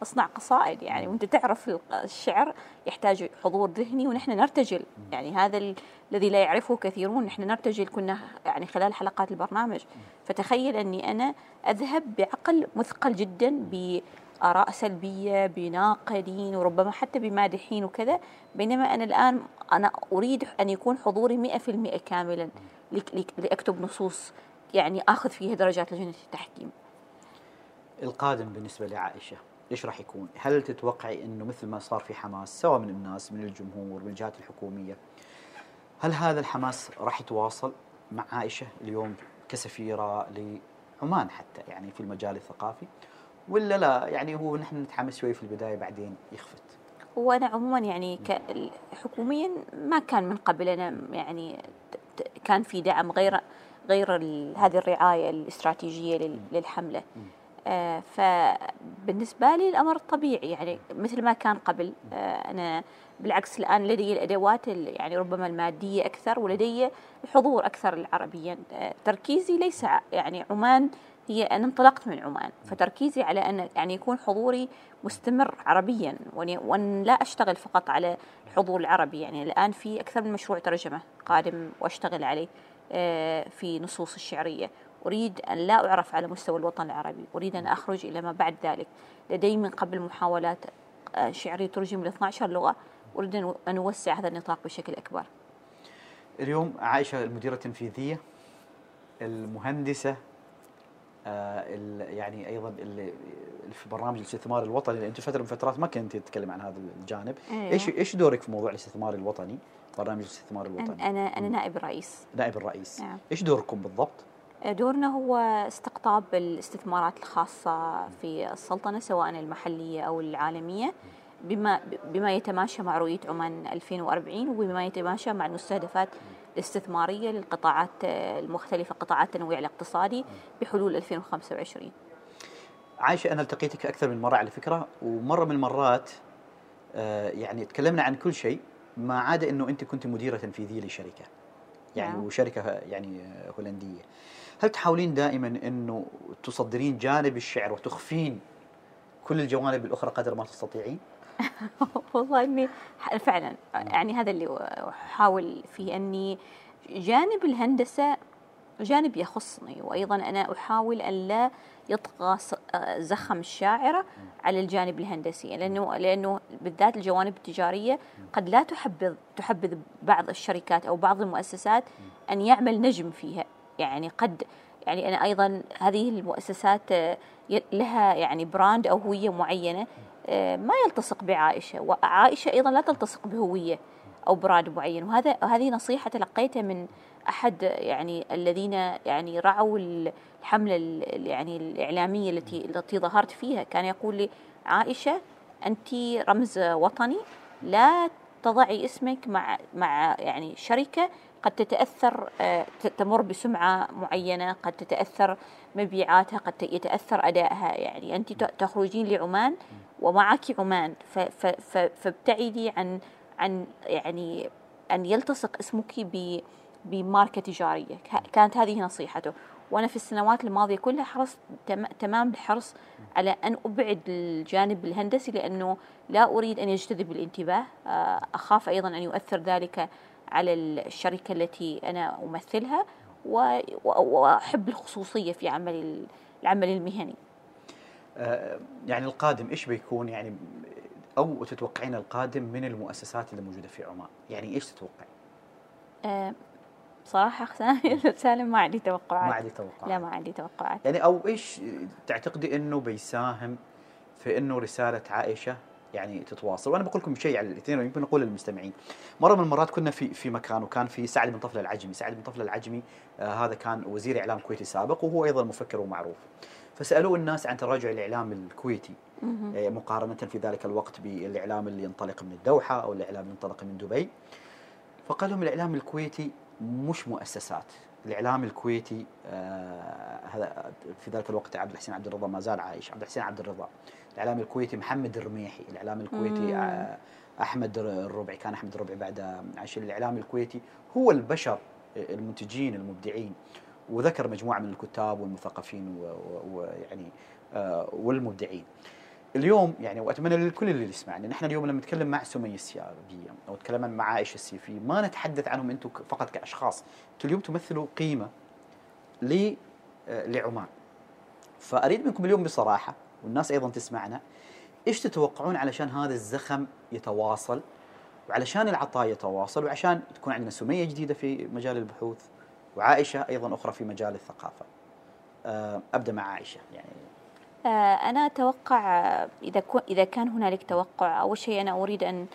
أصنع قصائد يعني وأنت تعرف ال- الشعر يحتاج حضور ذهني ونحن نرتجل. يعني هذا ال- الذي لا يعرفه كثيرون نحن نرتجل كنا يعني خلال حلقات البرنامج. فتخيل أني أنا أذهب بعقل مثقل جدا بآراء سلبية بناقدين وربما حتى بمادحين وكذا. بينما أنا الآن أنا أريد أن يكون حضوري مئة في المئة كاملا لك- لك- لأكتب نصوص يعني آخذ فيها درجات لجنة التحكيم. القادم بالنسبة لعائشة. إيش راح يكون؟ هل تتوقعي إنه مثل ما صار في حماس سواء من الناس من الجمهور من الجهات الحكومية هل هذا الحماس راح يتواصل مع عائشة اليوم كسفيرة لعمان حتى يعني في المجال الثقافي؟ ولا لا؟ يعني هو نحن نتحمس شوي في البداية بعدين يخفت. وأنا عموما يعني حكوميا ما كان من قبل أنا يعني كان في دعم غير غير هذه الرعاية الاستراتيجية لل- للحملة. آه، فبالنسبة لي الأمر طبيعي يعني مثل ما كان قبل آه، أنا بالعكس الآن لدي الأدوات ال- يعني ربما المادية أكثر ولدي الحضور أكثر العربيا. آه، تركيزي ليس يعني عمان هي أنا انطلقت من عمان فتركيزي على أن يعني يكون حضوري مستمر عربيا وأن لا أشتغل فقط على الحضور العربي. يعني الآن في أكثر من مشروع ترجمة قادم وأشتغل عليه في نصوص الشعرية. أريد أن لا أعرف على مستوى الوطن العربي. أريد أن أخرج إلى ما بعد ذلك. لدي من قبل محاولات آه، شعرية ترجم ل 12 لغة. أريد أن أوسع هذا النطاق بشكل أكبر. اليوم عائشه المديرة التنفيذية المهندسة آه يعني أيضا اللي في برنامج الاستثمار الوطني. أنت فترة من فترات ما كنت تتكلم عن هذا الجانب. أيوة. إيش إيش دورك في موضوع الاستثمار الوطني؟ برنامج الاستثمار الوطني. أنا أنا نائب الرئيس. نائب الرئيس. نعم. إيش دوركم بالضبط؟ دورنا هو استقطاب الاستثمارات الخاصة في السلطنة سواء المحلية أو العالمية. بما بما يتماشى مع رؤية عمان 2040 وبما يتماشى مع المستهدفات الاستثمارية للقطاعات المختلفة قطاعات التنويع الاقتصادي بحلول 2025 عايشه أنا التقيتك أكثر من مرة على فكرة ومرة من المرات آه يعني تكلمنا عن كل شيء ما عدا إنه أنت كنت مديرة تنفيذية لشركة. يعني نعم. وشركة يعني هولندية. هل تحاولين دائما إنه تصدرين جانب الشعر وتخفين كل الجوانب الأخرى قدر ما تستطيعين؟ [laughs] والله إني فعلا يعني هذا اللي أحاول فيه إني جانب الهندسة جانب يخصني وأيضا أنا أحاول أن لا يطغى زخم الشاعره على الجانب الهندسي لأنه لأنه بالذات الجوانب التجارية قد لا تحبذ تحبذ بعض الشركات أو بعض المؤسسات أن يعمل نجم فيها يعني قد يعني أنا أيضا هذه المؤسسات آه، لها يعني brand أو هوية معينة آه، ما يلتصق بعائشة وعائشة أيضا لا تلتصق بهوية أو brand معين. وهذا هذه نصيحة تلقيتها من أحد يعني الذين يعني رعوا الحملة ال- يعني الإعلامية التي التي ظهرت فيها. كان يقول لي عائشة أنت رمز وطني لا تضعي اسمك مع مع يعني شركة قد تتأثر آه، تمر بسمعة معينة قد تتأثر مبيعاتها قد يتأثر أدائها. يعني انت ت- تخرجين لعمان ومعك عمان فابتعدي عن عن يعني أن يلتصق اسمك ب بماركة تجارية. ك- كانت هذه نصيحته. وأنا في السنوات الماضية كلها حرصت تم- تمام الحرص على أن أبعد الجانب الهندسي لأنه لا أريد أن يجتذب الانتباه. آه، أخاف أيضا أن يؤثر ذلك على الشركة التي أنا أمثلها و- و- وأحب الخصوصية في عمل العمل المهني. آه يعني القادم إيش بيكون؟ يعني أو تتوقعين القادم من المؤسسات اللي موجودة في عمان؟ يعني إيش تتوقعين؟ آه، بصراحه سالم- [laughs] سالم ما عندي توقعات. ما عندي توقع لا ما عندي توقعات. يعني أو إيش تعتقدي إنه بيساهم في إنه رسالة عائشة يعني تتواصل. وأنا بقول لكم شيء على الاثنين ويمكن نقول للمستمعين. مرة من المرات كنا في في مكان وكان في سعد بن طفله العجمي. سعد بن طفله العجمي آه هذا كان وزير إعلام كويتي سابق وهو أيضا مفكر ومعروف. فسالوه الناس عن تراجع الإعلام الكويتي. آه، مقارنة في ذلك الوقت بالإعلام اللي ينطلق من الدوحة أو الإعلام اللي ينطلق من دبي. فقال لهم الإعلام الكويتي مش مؤسسات. الإعلام الكويتي آه هذا في ذلك الوقت عبد الحسين عبد الرضا ما زال عايش. عبد الحسين عبد الرضا. الإعلام الكويتي محمد الرميحي الإعلام الكويتي مم. آه أحمد الربعي كان أحمد الربعي بعد عايش. الإعلام الكويتي هو البشر المنتجين المبدعين. وذكر مجموعة من الكتاب والمثقفين ويعني آه والمبدعين. اليوم يعني وأتمنى للكل اللي يسمعني نحن اليوم لما نتكلم مع سمية السياربية أو نتكلم مع عائشة السيفي ما نتحدث عنهم أنتم فقط كأشخاص. أنتم اليوم تمثلوا قيمة ل آه، لعمان فأريد منكم اليوم بصراحة والناس أيضا تسمعنا إيش تتوقعون علشان هذا الزخم يتواصل؟ وعلشان العطاء يتواصل وعشان تكون عندنا سمية جديدة في مجال البحوث وعائشة أيضا أخرى في مجال الثقافة. آه، أبدأ مع عائشة يعني أنا أتوقع آه، إذا إذا كان هنالك توقع أول شيء أنا أريد أن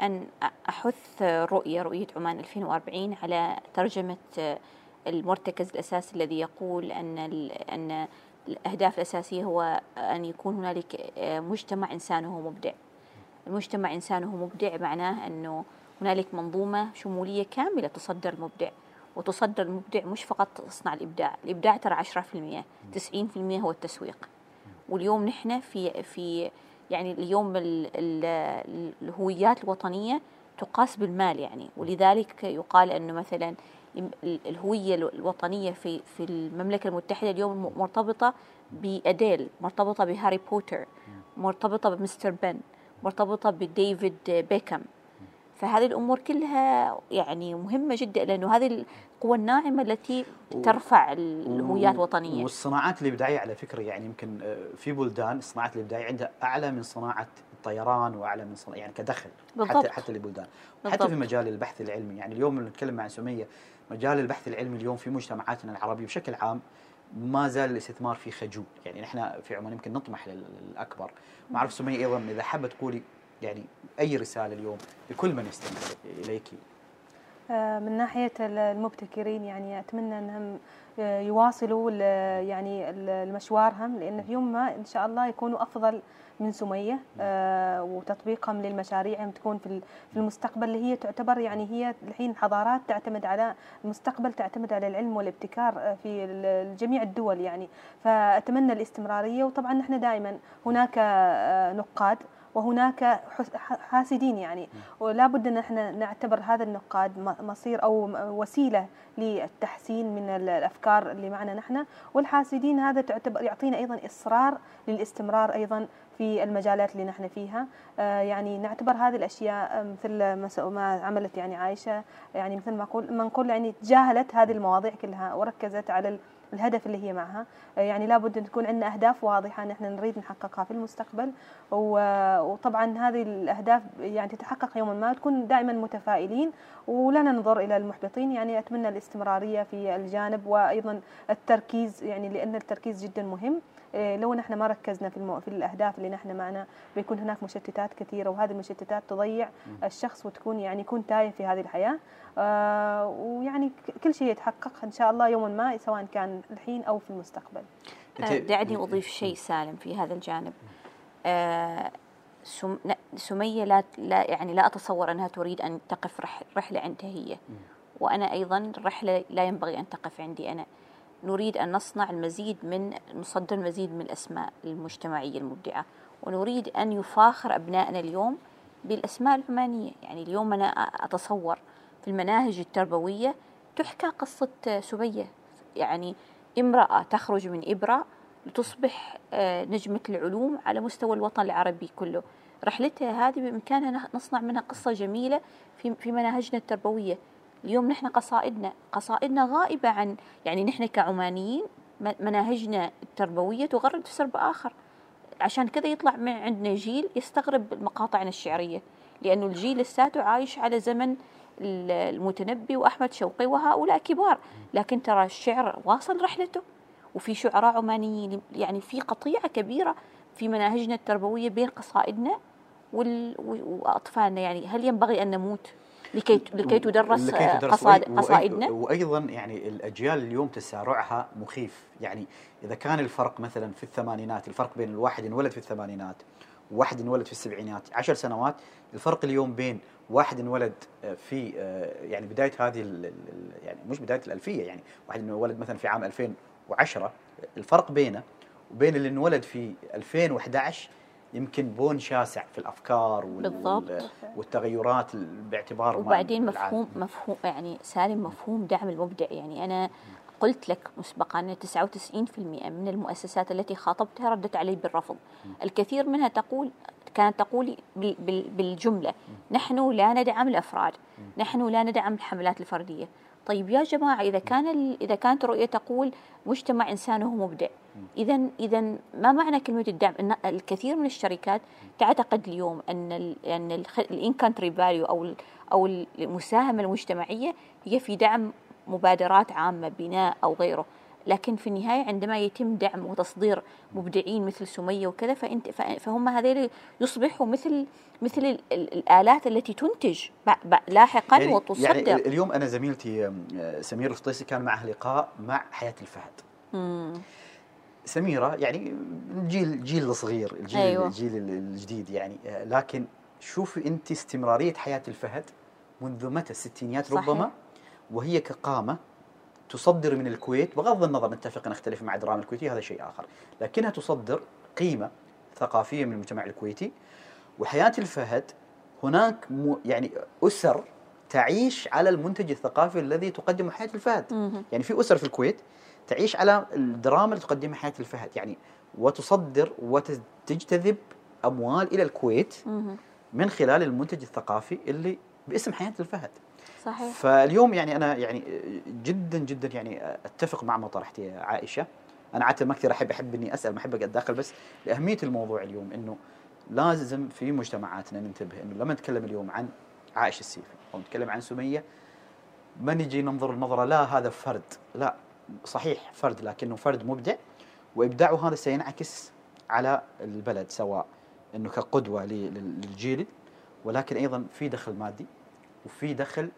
أن أحث رؤية رؤية عمان 2040 على ترجمة آه، المرتكز الأساسي الذي يقول أن أن الأهداف الأساسية هو أن يكون هنالك آه، مجتمع إنسانه مبدع. المجتمع إنسانه مبدع معناه أنه هنالك منظومة شمولية كاملة تصدر المبدع وتصدر المبدع مش فقط تصنع الإبداع الإبداع ترى 10% 90% هو التسويق. واليوم نحن في في يعني اليوم ال- ال- الهويات الوطنية تقاس بالمال يعني. ولذلك يقال انه مثلا الهوية الو- الوطنية في في المملكة المتحدة اليوم مرتبطة بأديل مرتبطة بهاري بوتر مرتبطة بمستر بن مرتبطة بديفيد بيكم فهذه الأمور كلها يعني مهمة جدا لأنه هذه القوى الناعمة التي ترفع الهويات الوطنية والصناعات الابداعيه على فكرة يعني يمكن آه، في بلدان الصناعات الابداعيه عندها أعلى من صناعة الطيران وأعلى من صناعة يعني كدخل بالضبط. حتى حتى البلدان حتى بالضبط. في مجال البحث العلمي يعني اليوم نتكلم مع سميه مجال البحث العلمي اليوم في مجتمعاتنا العربية بشكل عام ما زال الاستثمار فيه خجول يعني نحن في عمان يمكن نطمح لل- للأكبر ما أعرف سميه أيضا إذا حابة تقولي يعني أي رسالة اليوم لكل من يستمع إليك؟ آه، من ناحية ال- المبتكرين يعني أتمنى أنهم آه، يواصلوا يعني ال- المشوارهم لأن في يوم ما إن شاء الله يكونوا أفضل من سمية آه، وتطبيقهم للمشاريع تكون في ال- في المستقبل اللي هي تعتبر يعني هي الحين حضارات تعتمد على المستقبل تعتمد على العلم والابتكار في جميع الدول يعني. فأتمنى الاستمرارية وطبعا نحن دائما هناك نقاد وهناك حاسدين يعني. ولا بد أن إحنا نعتبر هذا النقاد مصير أو وسيلة للتحسين من ال- الأفكار اللي معنا نحن. والحاسدين هذا تعتبر يعطينا أيضا إصرار للاستمرار أيضا في المجالات اللي نحن فيها. آه، يعني نعتبر هذه الأشياء مثل ما عملت يعني عائشه يعني مثل ما أقول ما نقول يعني تجاهلت هذه المواضيع كلها وركزت على الهدف اللي هي معها. آه، يعني لابد أن تكون عندنا أهداف واضحة نحن نريد نحققها في المستقبل. وطبعا هذه الأهداف يعني تتحقق يوما ما تكون دائما متفائلين ولا ننظر إلى المحبطين. يعني أتمنى الاستمرارية في الجانب وأيضا التركيز يعني لأن التركيز جدا مهم. لو نحن ما ركزنا في المو... في الأهداف اللي نحن معنا بيكون هناك مشتتات كثيرة وهذه المشتتات تضيع الشخص وتكون يعني يكون تايه في هذه الحياة. آه ويعني كل شيء يتحقق إن شاء الله يوما ما سواء كان الحين أو في المستقبل. آه، دعني أضيف شيء سالم في هذا الجانب. آه، سم- ن- سمية لا لا يعني لا أتصور أنها تريد أن تقف رح رحلة عندها هي. وأنا أيضا الرحلة لا ينبغي أن تقف عندي أنا. نريد أن نصنع المزيد من نصدر المزيد من الأسماء المجتمعية المبدعة ونريد أن يفاخر أبنائنا اليوم بالأسماء العمانية. يعني اليوم أنا أتصور في المناهج التربوية تحكى قصة سبية. يعني امرأة تخرج من إبرة لتصبح آه، نجمة العلوم على مستوى الوطن العربي كله. رحلتها هذه بإمكاننا نصنع منها قصة جميلة في مناهجنا التربوية. اليوم نحن قصائدنا قصائدنا غائبة عن يعني نحن كعمانيين مناهجنا التربوية تغرد في سرب آخر. عشان كذا يطلع من عندنا جيل يستغرب مقاطعنا الشعرية لأنه الجيل لساته عايش على زمن ال- المتنبي وأحمد شوقي وهؤلاء كبار. لكن ترى الشعر واصل رحلته وفي شعراء عمانيين يعني في قطيعة كبيرة في مناهجنا التربوية بين قصائدنا وأطفالنا. يعني هل ينبغي أن نموت؟ لكي لكي تدرس, لكي تدرس. قصائد قصائدنا. وأيضا يعني الأجيال اليوم تسارعها مخيف. يعني إذا كان الفرق مثلا في الثمانينات الفرق بين الواحد انولد في الثمانينات وواحد انولد في السبعينات عشر سنوات الفرق اليوم بين واحد انولد آه، في آه، يعني بداية هذه يعني مش بداية الألفية يعني واحد انولد مثلا في عام 2010 الفرق بينه وبين اللي انولد في 2011 يمكن بون شاسع في الأفكار وال- بالضبط. والتغيرات باعتبار وبعدين العالم. مفهوم مفهوم يعني سالم مفهوم دعم المبدع. يعني أنا قلت لك مسبقا أن 99% من المؤسسات التي خاطبتها ردت علي بالرفض. الكثير منها تقول كانت تقول بال- بال- بالجملة نحن لا ندعم الأفراد نحن لا ندعم الحملات الفردية. طيب يا جماعة إذا كان إذا كانت رؤية تقول مجتمع إنسانه مبدع إذا إذا ما معنى كلمة الدعم؟ إن الكثير من الشركات تعتقد اليوم أن ال أن ال in-country value أو ال- أو المساهمة المجتمعية هي في دعم مبادرات عامة بناء أو غيره لكن في النهاية عندما يتم دعم وتصدير مبدعين مثل سمية وكذا فأنت فهم هذول يصبحوا مثل مثل ال- ال- الآلات التي تنتج لاحقا يعني, وتصدر يعني اليوم أنا زميلتي آه، سمير الفطيسي كان معها لقاء مع حياة الفهد مم. سميرة يعني جيل جيل صغير الجيل أيوة. الجيل الجديد يعني آه، لكن شوفي أنت استمرارية حياة الفهد منذ متى الستينيات صحيح. ربما وهي كقامة تصدر من الكويت بغض النظر نتفق نختلف مع الدراما الكويتيه هذا شيء آخر لكنها تصدر قيمة ثقافية من المجتمع الكويتي وحياة الفهد هناك يعني أسر تعيش على المنتج الثقافي الذي تقدمه حياة الفهد. يعني في أسر في الكويت تعيش على الدراما اللي تقدمها حياة الفهد يعني وتصدر وتجتذب أموال إلى الكويت. من خلال المنتج الثقافي اللي باسم حياة الفهد صحيح. فاليوم يعني أنا يعني جدا جدا يعني أتفق مع ما طرحتي عائشة. أنا عاده ما كثير احب أحب إني أسأل ما احب اتداخل بس لأهمية الموضوع اليوم إنه لازم في مجتمعاتنا ننتبه إنه لما نتكلم اليوم عن عائشة السيفي أو نتكلم عن سمية ما نجي ننظر النظرة لا هذا فرد لا صحيح فرد لكنه فرد مبدع وإبداعه هذا سينعكس على البلد سواء إنه كقدوة لل- للجيل ولكن أيضا في دخل مادي وفي دخل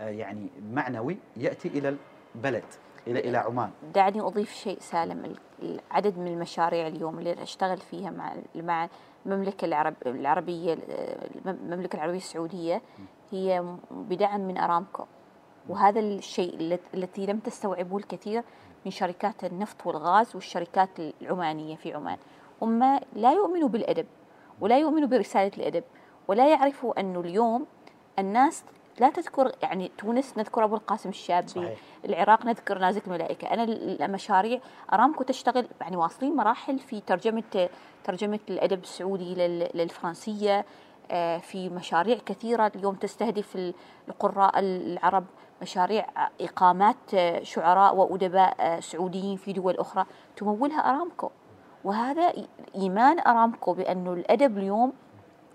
يعني معنوي يأتي إلى البلد إلى إلى عمان. دعني أضيف شيء سالم ال- العدد من المشاريع اليوم اللي أشتغل فيها مع مع المملكة العرب العربية المملكة العربية السعودية هي بدعم من أرامكو. وهذا الشيء الت- التي لم تستوعبه الكثير من شركات النفط والغاز والشركات العمانية في عمان. هم لا يؤمنوا بالأدب ولا يؤمنوا برسالة الأدب ولا يعرفوا أنه اليوم الناس لا تذكر يعني تونس نذكر أبو القاسم الشابي صحيح. العراق نذكر نازك الملائكة أنا ال- المشاريع أرامكو تشتغل يعني واصلين مراحل في ترجمة ترجمة الأدب السعودي لل- للفرنسية آه، في مشاريع كثيرة. اليوم تستهدف ال- القراء العرب مشاريع إقامات آه، شعراء وأدباء آه، سعوديين في دول أخرى تمولها أرامكو. وهذا إيمان أرامكو بأنه الأدب اليوم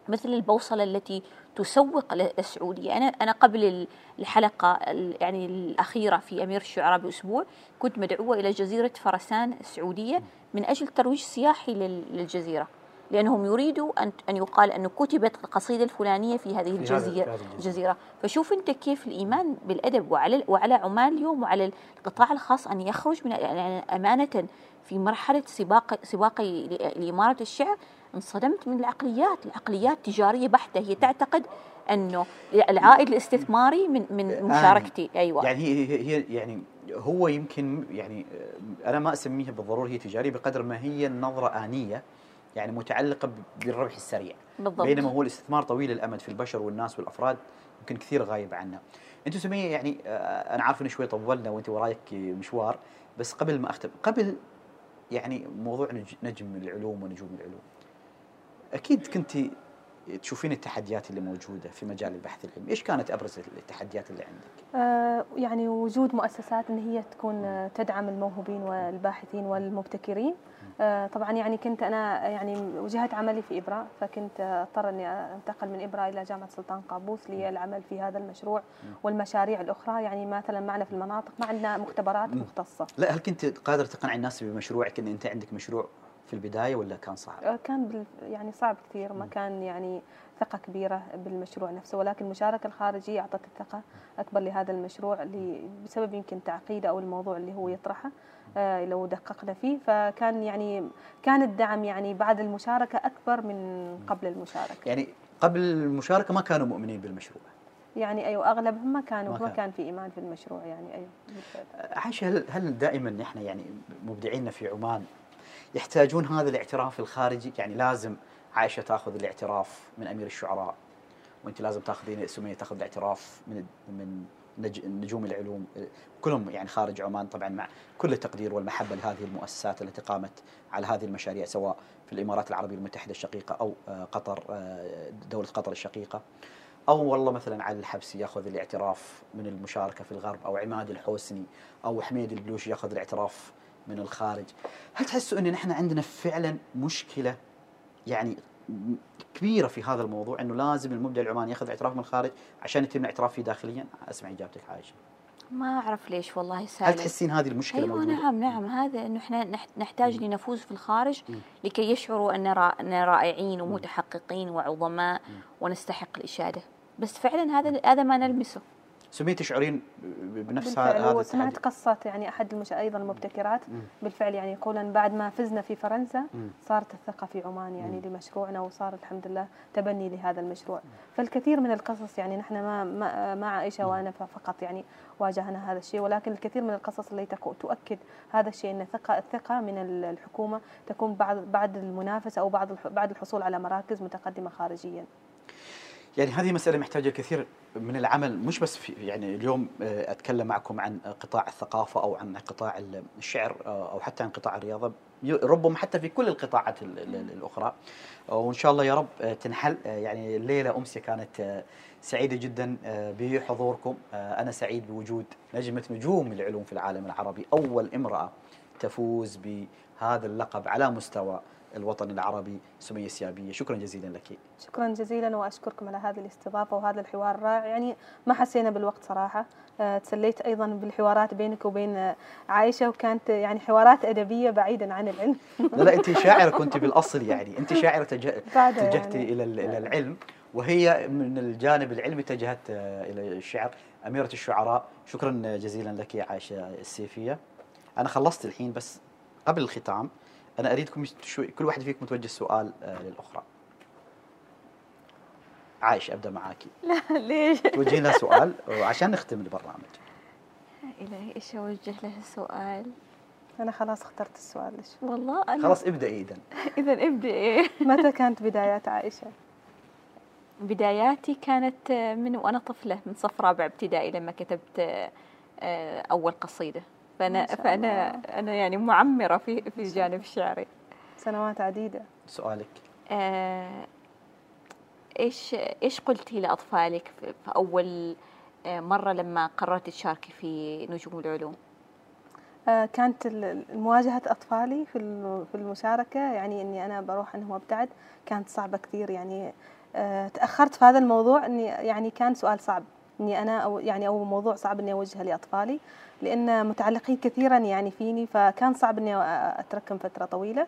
مثل البوصلة التي تسوق للسعودية أنا أنا قبل ال- الحلقة ال- يعني الأخيرة في أمير الشعراء بأسبوع كنت مدعوة إلى جزيرة فرسان السعودية من أجل ترويج سياحي لل- للجزيرة لأنهم يريدوا أن أن يقال أنه كتبت القصيدة الفلانية في هذه الجزيرة. الجزيرة فشوف أنت كيف الإيمان بالأدب وعلى وعلى عمان اليوم وعلى القطاع الخاص أن يخرج من يعني أمانة في مرحلة سباق سباقي ل- لإمارة الشعر انصدمت من العقليات العقليات تجارية بحتة هي تعتقد أنه العائد الاستثماري من من آن. مشاركتي أيوة يعني هي هي يعني هو يمكن يعني آه، أنا ما أسميها بالضرورة هي تجارية بقدر ما هي النظره آنية يعني متعلقة بالربح السريع بالضبط بينما هو الاستثمار طويل الأمد في البشر والناس والأفراد يمكن كثير غايب عنا. أنتم سمية يعني آه، أنا عارف ان شوي طولنا وأنت ورايك مشوار بس قبل ما أختم قبل يعني موضوع نج- نجم العلوم ونجوم العلوم. أكيد كنت تشوفين التحديات اللي موجودة في مجال البحث العلمي، إيش كانت أبرز التحديات اللي عندك؟ آه، يعني وجود مؤسسات إن هي تكون تدعم الموهوبين والباحثين والمبتكرين. آه، طبعا يعني كنت أنا يعني وجهه عملي في إبراء فكنت أضطر إني أنتقل من إبراء إلى جامعة سلطان قابوس للعمل في هذا المشروع والمشاريع الأخرى. يعني مثلا معنا في المناطق ما عندنا مختبرات. مختصة. لا هل كنت قادر تقنع الناس بمشروعك إن أنت عندك مشروع في البداية ولا كان صعب؟ آه، كان بال يعني صعب كثير ما كان يعني ثقة كبيرة بالمشروع نفسه ولكن المشاركة الخارجية أعطت الثقة أكبر لهذا المشروع اللي بسبب يمكن تعقيده أو الموضوع اللي هو يطرحه آه، لو دققنا فيه فكان يعني كان الدعم يعني بعد المشاركة أكبر من قبل المشاركة يعني قبل المشاركة ما كانوا مؤمنين بالمشروع. يعني أيوة أغلبهم ما كانوا ما كان. كان في إيمان في المشروع يعني بالفعل. عائشة هل هل دائما إحنا يعني مبدعينا في عمان يحتاجون هذا الاعتراف الخارجي. يعني لازم عائشة تاخذ الاعتراف من أمير الشعراء وأنت لازم تاخذين سمية تاخذ الاعتراف من من نج- نجوم العلوم كلهم يعني خارج عمان طبعا مع كل التقدير والمحبة لهذه المؤسسات التي قامت على هذه المشاريع سواء في الإمارات العربية المتحدة الشقيقة أو آه، قطر آه، دولة قطر الشقيقة. أو والله مثلا علي الحبسي ياخذ الاعتراف من المشاركة في الغرب أو عماد الحوسني أو حميد البلوشي ياخذ الاعتراف من الخارج. هل تحسوا إن نحن عندنا فعلا مشكلة يعني كبيرة في هذا الموضوع؟ إنه لازم المبدع العماني يأخذ اعتراف من الخارج عشان يتم الاعتراف فيه داخليا؟ أسمع إجابتك عائشة. ما أعرف ليش والله سالم هل تحسين هذه المشكلة أيوه موجودة؟ نعم نعم. هذا إنه إحنا نح- نحتاج لنفوذ في الخارج مم. لكي يشعروا أن را- أن رائعين ومتحققين وعظماء ونستحق الإشادة. بس فعلا هذا هذا ما نلمسه. سمية تشعرين بنفس هذا التحدي قصة يعني أحد المش... أيضا المبتكرات مم. بالفعل يعني يقول بعد ما فزنا في فرنسا مم. صارت الثقة في عمان يعني مم. لمشروعنا وصار الحمد لله تبني لهذا المشروع فالكثير من القصص يعني نحن ما ما, ما عائشة وأنا فقط يعني واجهنا هذا الشيء ولكن الكثير من القصص اللي تؤكد هذا الشيء أن الثقة الثقة من ال- الحكومة تكون بعد بعد المنافسة أو بعد بعد الحصول على مراكز متقدمة خارجيا يعني هذه مسألة محتاجة كثير من العمل مش بس في يعني اليوم آه، أتكلم معكم عن قطاع الثقافة أو عن قطاع الشعر آه، أو حتى عن قطاع الرياضة. ربما حتى في كل القطاعات ال- ال- الأخرى. آه، وإن شاء الله يا رب تنحل. يعني الليلة أمسية كانت سعيدة جدا بحضوركم. أنا سعيد بوجود نجمة نجوم العلوم في العالم العربي. أول امرأة تفوز بهذا اللقب على مستوى الوطن العربي سمية السيابية. شكرا جزيلا لك. شكرا جزيلا وأشكركم على هذه الاستضافة وهذا الحوار الرائع. يعني ما حسينا بالوقت صراحة. آه، تسليت أيضا بالحوارات بينك وبين عائشة وكانت يعني حوارات أدبية بعيدا عن العلم. لا لا أنت شاعره كنت بالأصل يعني. أنت شاعره تج... [laughs] بعدها اتجهتي يعني. إلى ال- إلى العلم وهي من الجانب العلمي اتجهت آه، إلى الشعر. أميرة الشعراء شكرا جزيلا لك يا عائشة السيفية. أنا خلصت الحين بس قبل الختام. أنا أريدكم شوي كل واحد فيكم توجه سؤال آه، للأخرى. عايش أبدأ معاك. [laughs] لا ليش؟ توجهين لها سؤال عشان نختم البرنامج. إلهي إيش أوجه له سؤال؟ أنا خلاص اخترت السؤال. ليش والله أنا خلاص ابدأي اذا إذا ابدأ. إيه؟ [laughs] متى كانت بدايات عائشة؟ بداياتي كانت من وأنا طفلة من صف رابع ابتدائي لما كتبت آه، أول فأنا الله. أنا يعني معمرة في في الجانب الشعري سنوات عديدة. سؤالك. آه، إيش إيش قلتي لأطفالك في أول آه، مرة لما قررتي تشاركي في نجوم العلوم؟ آه، كانت ال- مواجهة أطفالي في في المشاركة يعني إني أنا بروح عنهم وأبتعد كانت صعبة كثير يعني آه، تأخرت في هذا الموضوع إني يعني كان سؤال صعب إني أنا أو يعني أو موضوع صعب إني أوجهه لأطفالي. لأن متعلقين كثيرا يعني فيني فكان صعب إني أ- أتركهم فترة طويلة.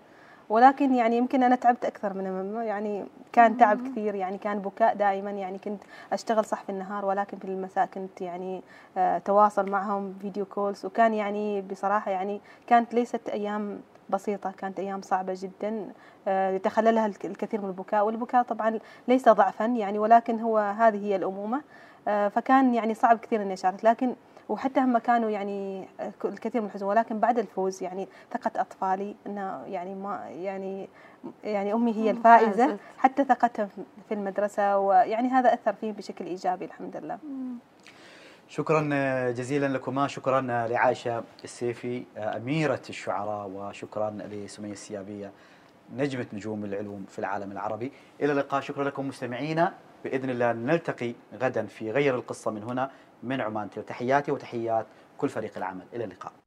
ولكن يعني يمكن أنا تعبت أكثر من يعني كان تعب كثير يعني كان بكاء دائما. يعني كنت أشتغل صح في النهار ولكن في المساء كنت يعني آه، تواصل معهم فيديو كولز. وكان يعني بصراحة يعني كانت ليست أيام بسيطة كانت أيام صعبة جدا آه، يتخللها الك- الكثير من البكاء. والبكاء طبعا ليس ضعفا يعني ولكن هو هذه هي الأمومة. آه، فكان يعني صعب كثير إني أشارك. لكن وحتى هم كانوا يعني آه، الكثير من الحزن. ولكن بعد الفوز يعني ثقة أطفالي أنه يعني ما يعني يعني أمي هي الفائزة. فازت. حتى ثقتها في المدرسة ويعني هذا أثر فيه بشكل إيجابي الحمد لله. شكرا جزيلا لكما. شكرا لعائشة السيفي أميرة الشعراء. وشكرا لسمية السيابية نجمة نجوم العلوم في العالم العربي. إلى اللقاء. شكرا لكم مستمعينا. بإذن الله نلتقي غدا في غير القصة من هنا. من عمان. تحياتي وتحيات كل فريق العمل. إلى اللقاء.